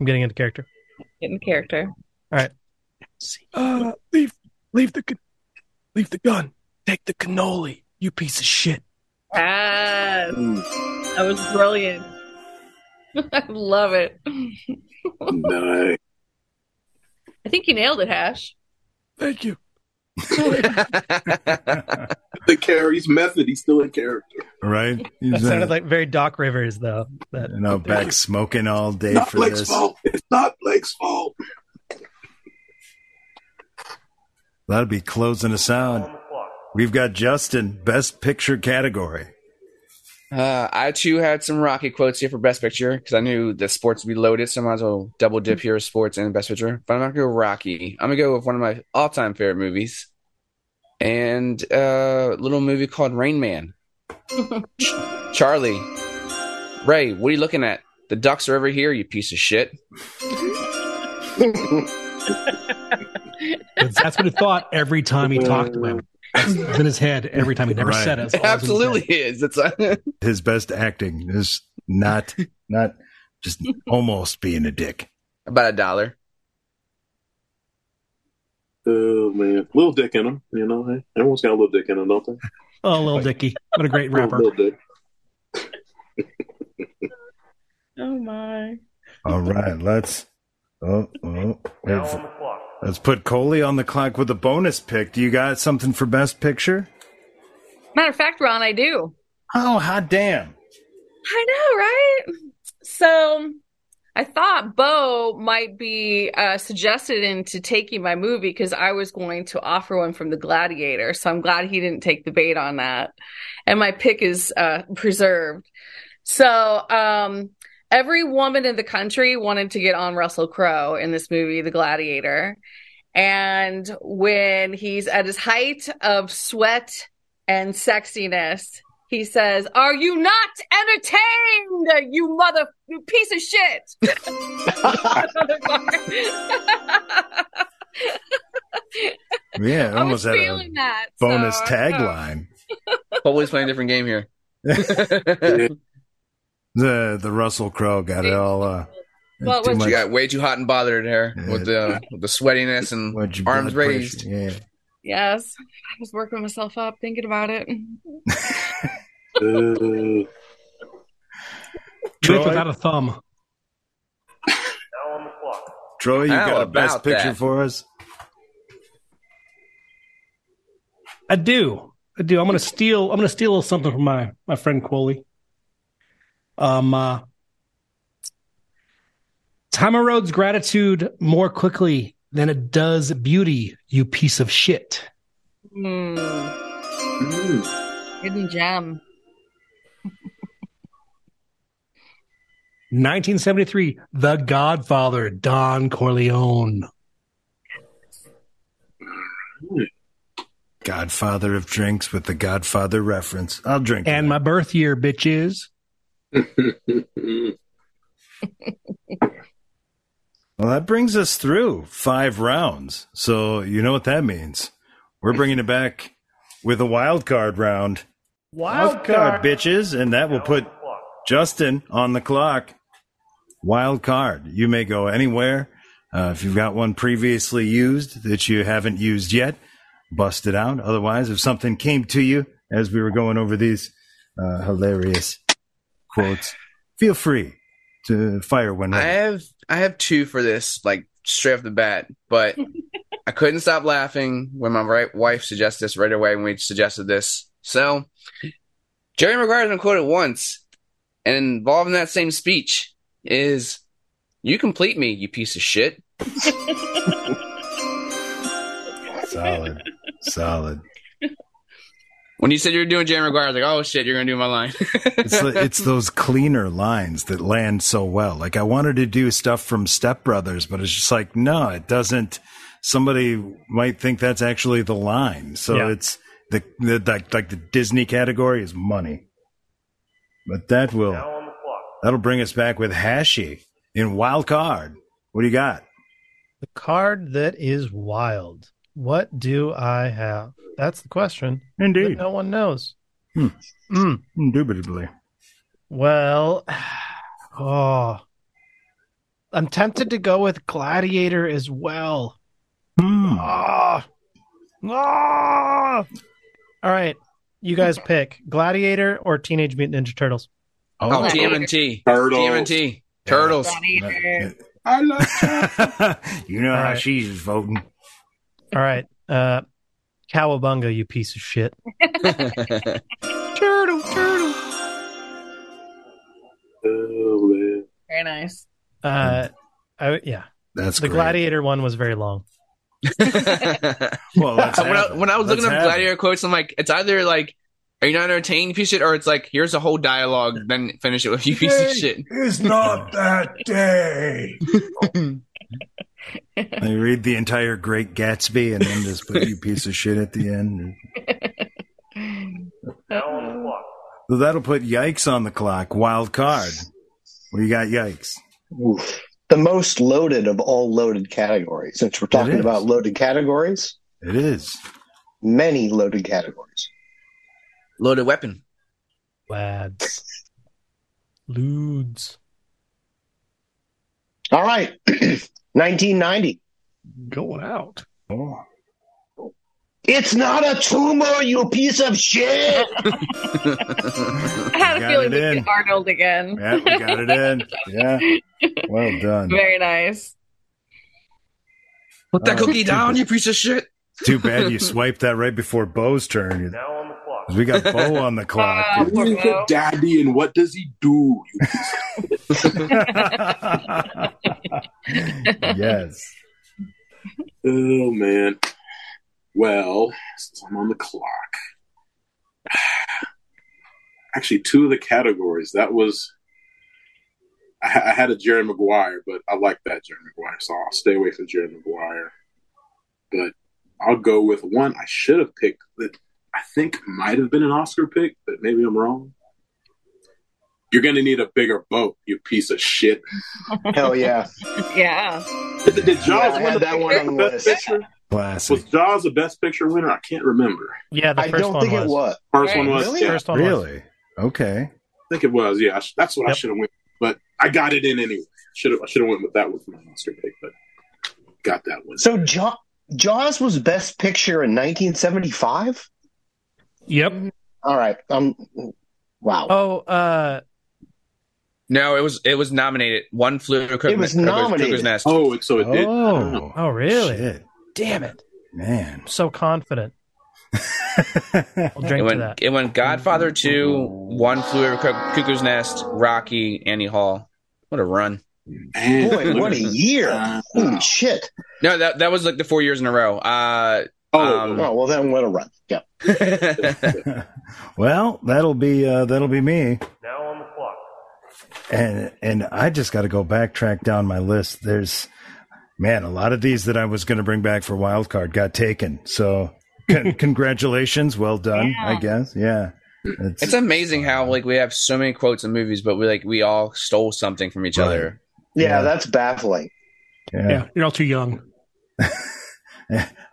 getting into character. Getting character. All right. Uh, leave, leave the, leave the gun. Take the cannoli. You piece of shit. Yes. That was brilliant. I love it. nice. I think you nailed it, Hash. Thank you. The character, he's method. He's still in character. Right? That He's, uh, sounded like very Doc Rivers, though. That you know, back smoking all day Not for Blake's this. fault. It's not Blake's fault. That'll be closing us out. We've got Justin, best picture category. Uh, I too had some Rocky quotes here for Best Picture because I knew the sports would be loaded, so I might as well double dip here, sports and Best Picture. But I'm not gonna go Rocky. I'm gonna go with one of my all-time favorite movies, and uh, a little movie called Rain Man. Charlie, Ray, what are you looking at? The ducks are over here, you piece of shit. That's what he thought every time he talked to him. It's in his head every time he never Right. said it. It absolutely is. It's His best acting is not not just almost being a dick. about a dollar. Oh man, little dick in him. You know, hey, everyone's got a little dick in them, don't they? Oh, little Dicky. What a great rapper. Little dick. Oh my. All right, let's oh, oh, Now wait on for- the clock. let's put Coley on the clock with a bonus pick. Do you got something for best picture? Matter of fact, Ron, I do. Oh, hot damn. I know, right? So I thought Bo might be uh, suggested into taking my movie because I was going to offer one from The Gladiator. So I'm glad he didn't take the bait on that. And my pick is uh, preserved. So um, every woman in the country wanted to get on Russell Crowe in this movie, The Gladiator. And when he's at his height of sweat and sexiness, he says, Are you not entertained, you mother you piece of shit? Yeah, I almost was had feeling a that. bonus so, tagline. Always playing a different game here. The the Russell Crowe got it all uh Well, too much- You got way too hot and bothered there with the with the sweatiness and arms raised. Yeah. Yes. I was working myself up thinking about it. Uh, Troy? without a thumb. Now on the clock. Troy, you How got a best about picture that? for us? I do. I do. I'm gonna steal. I'm gonna steal something from my my friend Coley. Um, uh, time erodes gratitude more quickly than it does beauty. You piece of shit. Hmm. mm. Hidden gem. 1973, The Godfather, Don Corleone. Godfather of drinks with the Godfather reference. I'll drink. And my birth year, bitches. Well, that brings us through five rounds. So you know what that means. We're bringing it back with a wild card round. Wild card, bitches, and that will put Justin on the clock. Wild card. You may go anywhere. Uh, if you've got one previously used that you haven't used yet, bust it out. Otherwise, if something came to you as we were going over these uh, hilarious quotes, feel free to fire one. I have I have two for this, like straight off the bat, but I couldn't stop laughing when my right wife suggested this right away when we suggested this. So Jerry Maguire's been quoted once, and involved in that same speech is "You complete me, you piece of shit." Solid. Solid. When you said you were doing Jerry Maguire, I was like, "Oh shit, you're gonna do my line." It's li- it's those cleaner lines that land so well. Like I wanted to do stuff from Step Brothers, but it's just like no, it doesn't. Somebody might think that's actually the line. So Yeah. it's the, the like like the Disney category is money. But that will Now on the clock. that'll bring us back with Hashy in wild card. What do you got? The card that is wild. What do I have? That's the question. Indeed, No one knows. Hmm. Mm. indubitably. Well, oh, I'm tempted to go with Gladiator as well. Hmm. Ah, ah. All right, you guys pick Gladiator or Teenage Mutant Ninja Turtles. Oh, Oh. TMNT. Turtles. TMNT. Turtles. I love you know All how right. she's voting. All right, uh, Cowabunga, you piece of shit. Turtle, turtle. Oh, man. Very nice. Uh, I, yeah, That's the great. Gladiator one was very long. Well, when, I, when I was Let's looking up gladiator it. quotes, I'm like, it's either like, are you not entertained, piece of shit, or it's like, here's a whole dialogue, then finish it with you piece of shit. It's not that day. They read the entire Great Gatsby and then just put you piece of shit at the end. Now on the clock. So that'll put Yikes on the clock. Wild card. What do you got, Yikes? Oof. The most loaded of all loaded categories. Since we're talking about loaded categories, It is. many loaded categories. Loaded weapon. Lads, ludes. All right. 1990. Going out. Oh. It's not a tumor, you piece of shit. I had a feeling it we in. did Arnold again. Yeah, we got it in. Yeah. Well done. Very nice. Put that Oh, cookie down, stupid. you piece of shit. Too bad you swiped that right before Bo's turn. Now on the clock. 'Cause We got Bo on the clock. Uh, dude. Who's Bo. daddy and what does he do? Yes. Oh man. Well, since I'm on the clock. Actually, two of the categories. That was I, I had a Jerry Maguire, but I like that Jerry Maguire, so I'll stay away from Jerry Maguire. But I'll go with one I should have picked that I think might have been an Oscar pick, but maybe I'm wrong. You're gonna need a bigger boat, you piece of shit. Hell yeah. Yeah. Did, did Jaws Yeah, win the that one on the Best list. Picture? Was Classic. Jaws the Best Picture winner? I can't remember. Yeah, the I don't one think was. it was. First one was. Really? Yeah, First one was. Really? Okay. I think it was. Yeah, that's what I should have went. But I got it in anyway. Should have. I should have went with that one for my Oscar pick, but got that one. So Jaw- Jaws was Best Picture in 1975. Yep. All right. Um. Wow. Oh, uh, No, it was it was nominated. One flew over Cook- It was Cuckoo's- nominated. Cuckoo's Nest. Oh, it- so it did. Oh. oh, really? Shit. Damn it! Man. I'm so confident. I'll It drink to went, that. it went Godfather 2, One Flew Over Cuck- Cuckoo's Nest, Rocky, Annie Hall. What a run. Man, Boy, what a year! Holy shit! No, that that was like the four years in a row. Uh, Oh, Um, Oh well, then what a run! Yeah. well, that'll be uh, that'll be me. Now on the clock. And and I just got to go backtrack down my list. There's man, a lot of these that I was going to bring back for wild card got taken. So con- congratulations, well done. Yeah. I guess, yeah. It's, it's amazing how like we have so many quotes in movies, but we like we all stole something from each Right. other. yeah, Yeah. that's baffling. yeah. Yeah. You're all too young.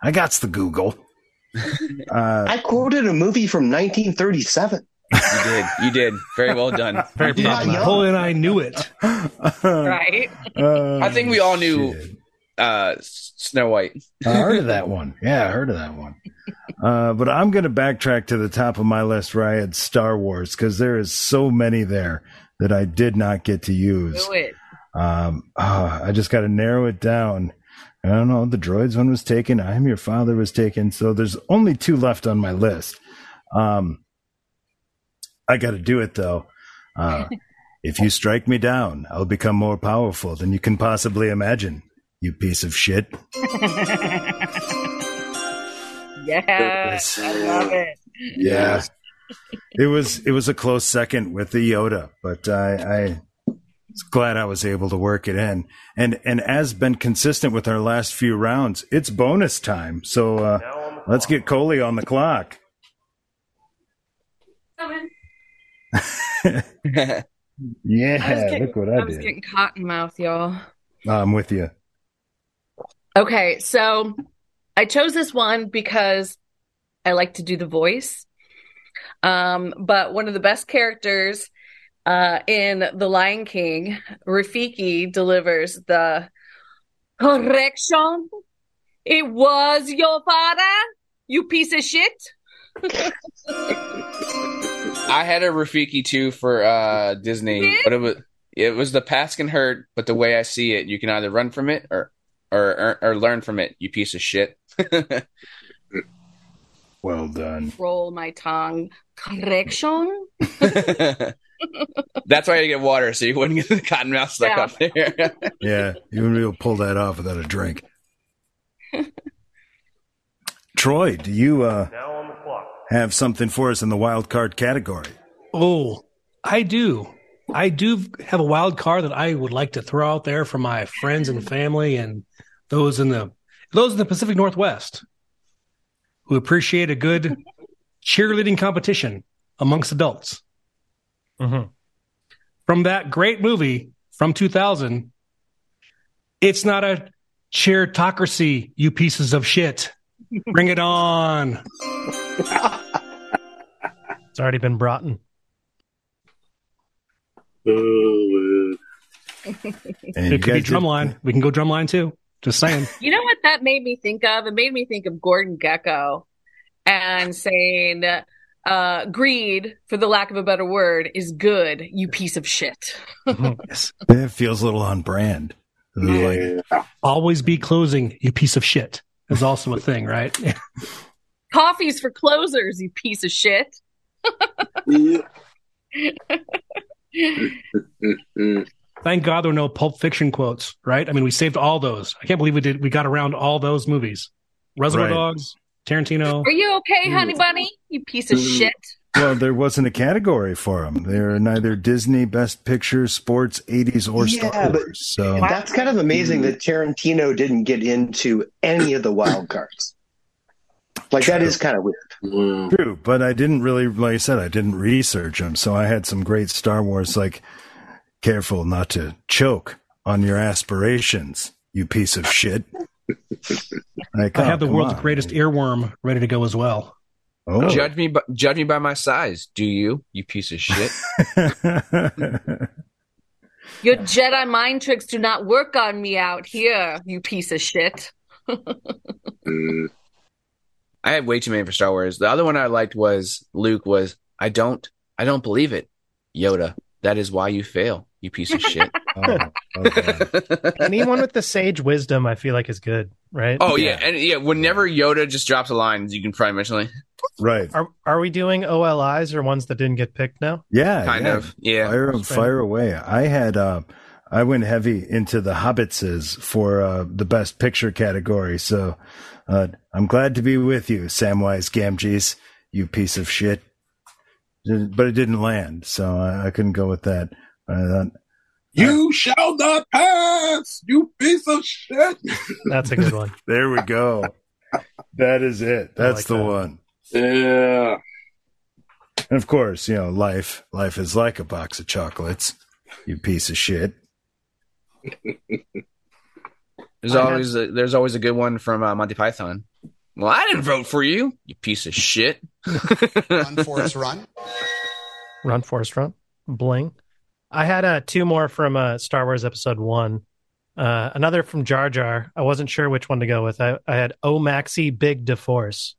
I got the Google. Uh, I quoted a movie from 1937. You did, you did. Very well done. Very You're proud. Cole and I knew it. Right. uh, I think we all knew- shit. Uh, Snow White. I heard of that one. Yeah, I heard of that one. Uh, but I'm going to backtrack to the top of my list where I had Star Wars because there is so many there that I did not get to use. Do it. Um, ah, I just got to narrow it down. I don't know. The droids one was taken. I am your father was taken. So there's only two left on my list. Um, I got to do it though. Uh, if you strike me down, I'll become more powerful than you can possibly imagine. You piece of shit. Yes. I love it. Yeah. It was it was a close second with the Yoda, but I, I was glad I was able to work it in. And and as been consistent with our last few rounds, it's bonus time. So uh, Now on clock. let's get Coley on the clock. yeah, getting, look what I, was did. getting cotton mouth, y'all. I'm with you. Okay, so I chose this one because I like to do the voice. Um, but one of the best characters uh, in The Lion King, Rafiki delivers the correction. It was your father, you piece of shit. I had a Rafiki too for uh, Disney, Yeah? but it was it was the past can hurt, but the way I see it, you can either run from it or or or, or learn from it. You piece of shit. Well done. Roll my tongue. Correction. That's why you get water, so you wouldn't get the cotton mouth stuck Yeah. up there. Yeah, you wouldn't be able to pull that off without a drink. Troy, do you uh, Now on the clock. have something for us in the wild card category? Oh, I do. I do have a wild card that I would like to throw out there for my friends and family and those in the those in the Pacific Northwest who appreciate a good cheerleading competition amongst adults. Mhm. From that great movie from 2000, it's not a cheerocracy, you pieces of shit. Bring it on. It's already been brought in. Oh, And It could be guys did- drumline. We can go drumline too. Just saying. You know what that made me think of? It made me think of Gordon Gekko and saying, uh, greed, for the lack of a better word, is good, you piece of shit. Yes. It feels a little on brand. It like. Always be closing, you piece of shit. Is also a thing, right? Coffee's for closers, you piece of shit. Yeah. Mm. Thank God there were no Pulp Fiction quotes, right? I mean, we saved all those. I can't believe we did. We got around all those movies. Reservoir Right. Dogs, Tarantino. Are you okay, honey bunny? You piece of Mm. shit. Well, there wasn't a category for them. They're neither Disney, Best Picture, Sports, 80s, or Yeah, Star but- Wars. So That's kind of amazing that Tarantino didn't get into any of the wild cards. Like that is kind of weird. Mm. True, but I didn't really, like I said, I didn't research them. So I had some great Star Wars, like, careful not to choke on your aspirations, you piece of shit. Like, I oh, have the world's on. greatest earworm ready to go as well. Oh. Judge me, by, judge me by my size. Do you? You piece of shit. Your Jedi mind tricks do not work on me out here, you piece of shit. Mm. I had way too many for Star Wars. The other one I liked was Luke. Was I don't I don't believe it. Yoda. That is why you fail. You piece of shit. oh, okay. Anyone with the sage wisdom, I feel like, is good, right? oh yeah, and yeah. Whenever Yoda just drops a line, you can probably mention like Right. Are are we doing OLIs or ones that didn't get picked now? Yeah. kind yeah. of yeah. Fire, Just fire away. I had, uh, I went heavy into the Hobbitses for uh, the best picture category. So uh, I'm glad to be with you, Samwise Gamgees, you piece of shit. But it didn't land, so I, I couldn't go with that. I thought, You shall not pass, you piece of shit. That's a good one. there we go. that is it. That's like the that. one. Yeah. And of course, you know, life life is like a box of chocolates. You piece of shit. There's always a, there's always a good one from uh, Monty Python. Well, I didn't vote for you, you piece of shit. Run, Forrest, run. Run, Forrest, run. Bling. I had uh, two more from uh, Star Wars Episode One. Uh, another from Jar Jar. I wasn't sure which one to go with. I, I had O Maxi Big DeForce,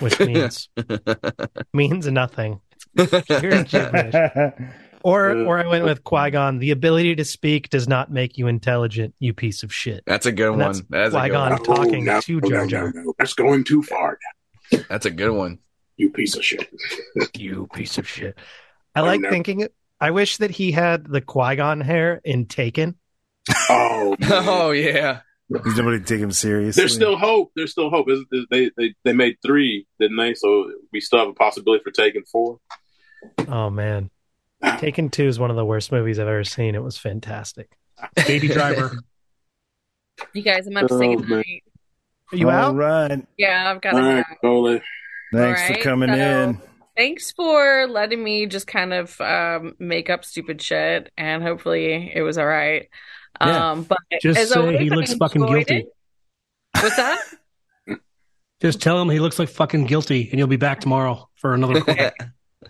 which means means nothing. Pure gibberish. Or uh, or I went with Qui Gon. The ability to speak does not make you intelligent. You piece of shit. That's a good And one. that's That's a good Qui-Gon. one. I'm talking no, to no, Jar no, Jar. no, no. That's going too far. That's a good one. You piece of shit. You piece of shit. I Oh, like no. thinking. I wish that he had the Qui Gon hair in Taken. Oh, man. Oh yeah. Does nobody take him seriously? There's still hope. There's still hope. Isn't? They, they they made three, didn't they? So we still have a possibility for taking four. Oh man, ah. Taken Two is one of the worst movies I've ever seen. It was fantastic. Baby Driver. You guys, I'm about to say Oh, goodnight. Are you All out? right. Yeah, I've got All to right, Coley. Thanks All for coming so- in. Thanks for letting me just kind of um, make up stupid shit, and hopefully it was all right. Yeah. Um, but Just as say always, he I looks fucking guilty. it. What's that? Just tell him he looks like fucking guilty, and you'll be back tomorrow for another quarter.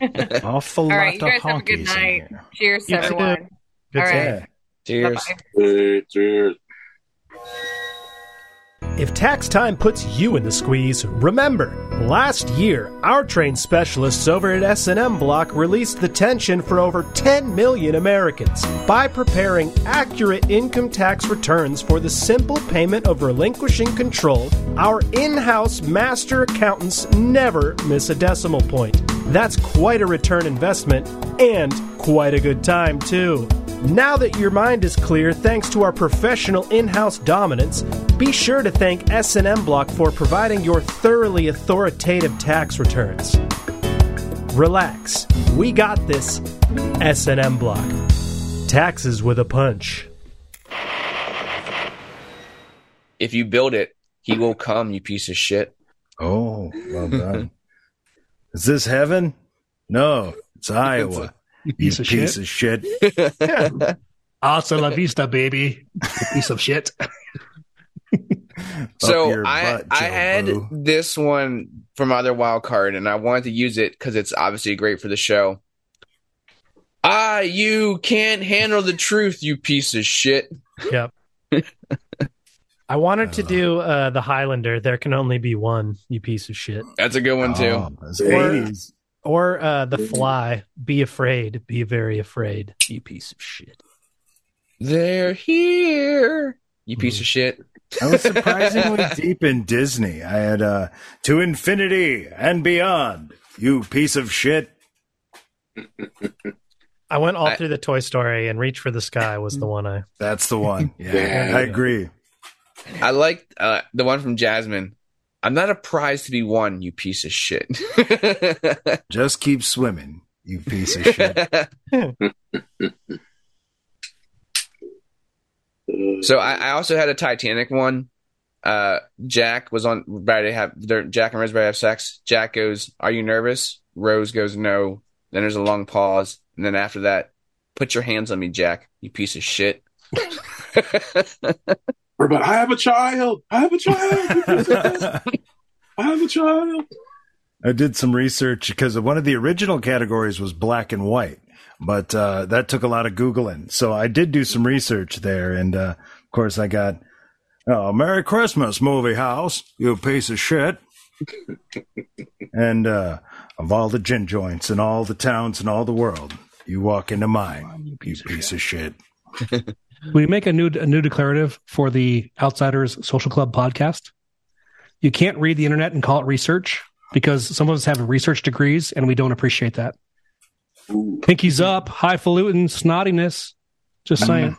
Awful All lot right, you of guys have a good night. Cheers, You too. everyone. Good All to right. hear. Cheers. Bye-bye. Cheers. If tax time puts you in the squeeze, remember, last year, our trained specialists over at S&M Block released the tension for over 10 million Americans by preparing accurate income tax returns for the simple payment of relinquishing control. Our in-house master accountants never miss a decimal point. That's quite a return investment and quite a good time too. Now that your mind is clear thanks to our professional in-house dominance, be sure to thank S&M Block for providing your thoroughly authoritative tax returns. Relax. We got this. S&M Block. Taxes with a punch. If you build it, he will come, you piece of shit. Oh, well done. Is this heaven? No, it's Iowa. You piece of piece shit. of shit. Hasta la vista, baby. Piece of shit. So your I butt, I had this one from my other wild card, and I wanted to use it because it's obviously great for the show. Ah, you can't handle the truth, you piece of shit. Yep. I wanted to do uh, the Highlander. There can only be one. You piece of shit. That's a good one too. Oh, that's Or- 80s. Or uh, the Fly. Be afraid. Be very afraid. You piece of shit. They're here, you piece of shit. I was surprisingly deep in Disney. I had uh, To Infinity and Beyond. You piece of shit. I went all I- through the Toy Story, and Reach for the Sky was the one I. That's the one. Yeah, Yeah. I agree. I like uh, the one from Jasmine. I'm not a prize to be won, you piece of shit. Just keep swimming. You piece of shit. So I, I also had a Titanic one. Uh, Jack was on ready to have Jack and Rose ready to have sex. Jack goes, "Are you nervous?" Rose goes, "No." Then there's a long pause, and then after that, "Put your hands on me, Jack. You piece of shit." Or about, I have a child. I have a child. I have a child. I did some research because one of the original categories was black and white, but uh, that took a lot of Googling. So I did do some research there. And uh, of course, I got, oh, Merry Christmas, movie house, you piece of shit. and uh, of all the gin joints in all the towns in all the world, you walk into mine, you piece, of shit. We make a new a new declarative for the Outsiders Social Club podcast. You can't read the internet and call it research because some of us have research degrees and we don't appreciate that. Pinkies up, highfalutin snottiness. Just mm-hmm. saying.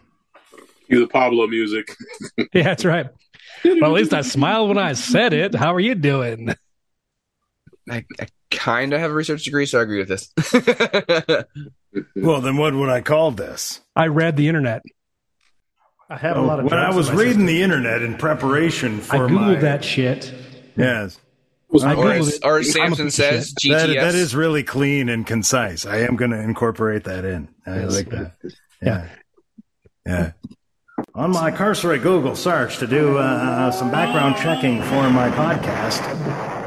You the Pablo music. Yeah, that's right. Well, at least I smiled when I said it. How are you doing? I, I kind of have a research degree, so I agree with this. Well, then what would I call this? I read the internet. I have a lot of. when I was in my reading the internet in preparation for I for googled my that shit. yes, I or, googled as, it. or I'm as Samson says, shit. that, that is really clean and concise. I am going to incorporate that in. I like that. Yeah, yeah. On my cursory Google search to do uh, some background checking for my podcast,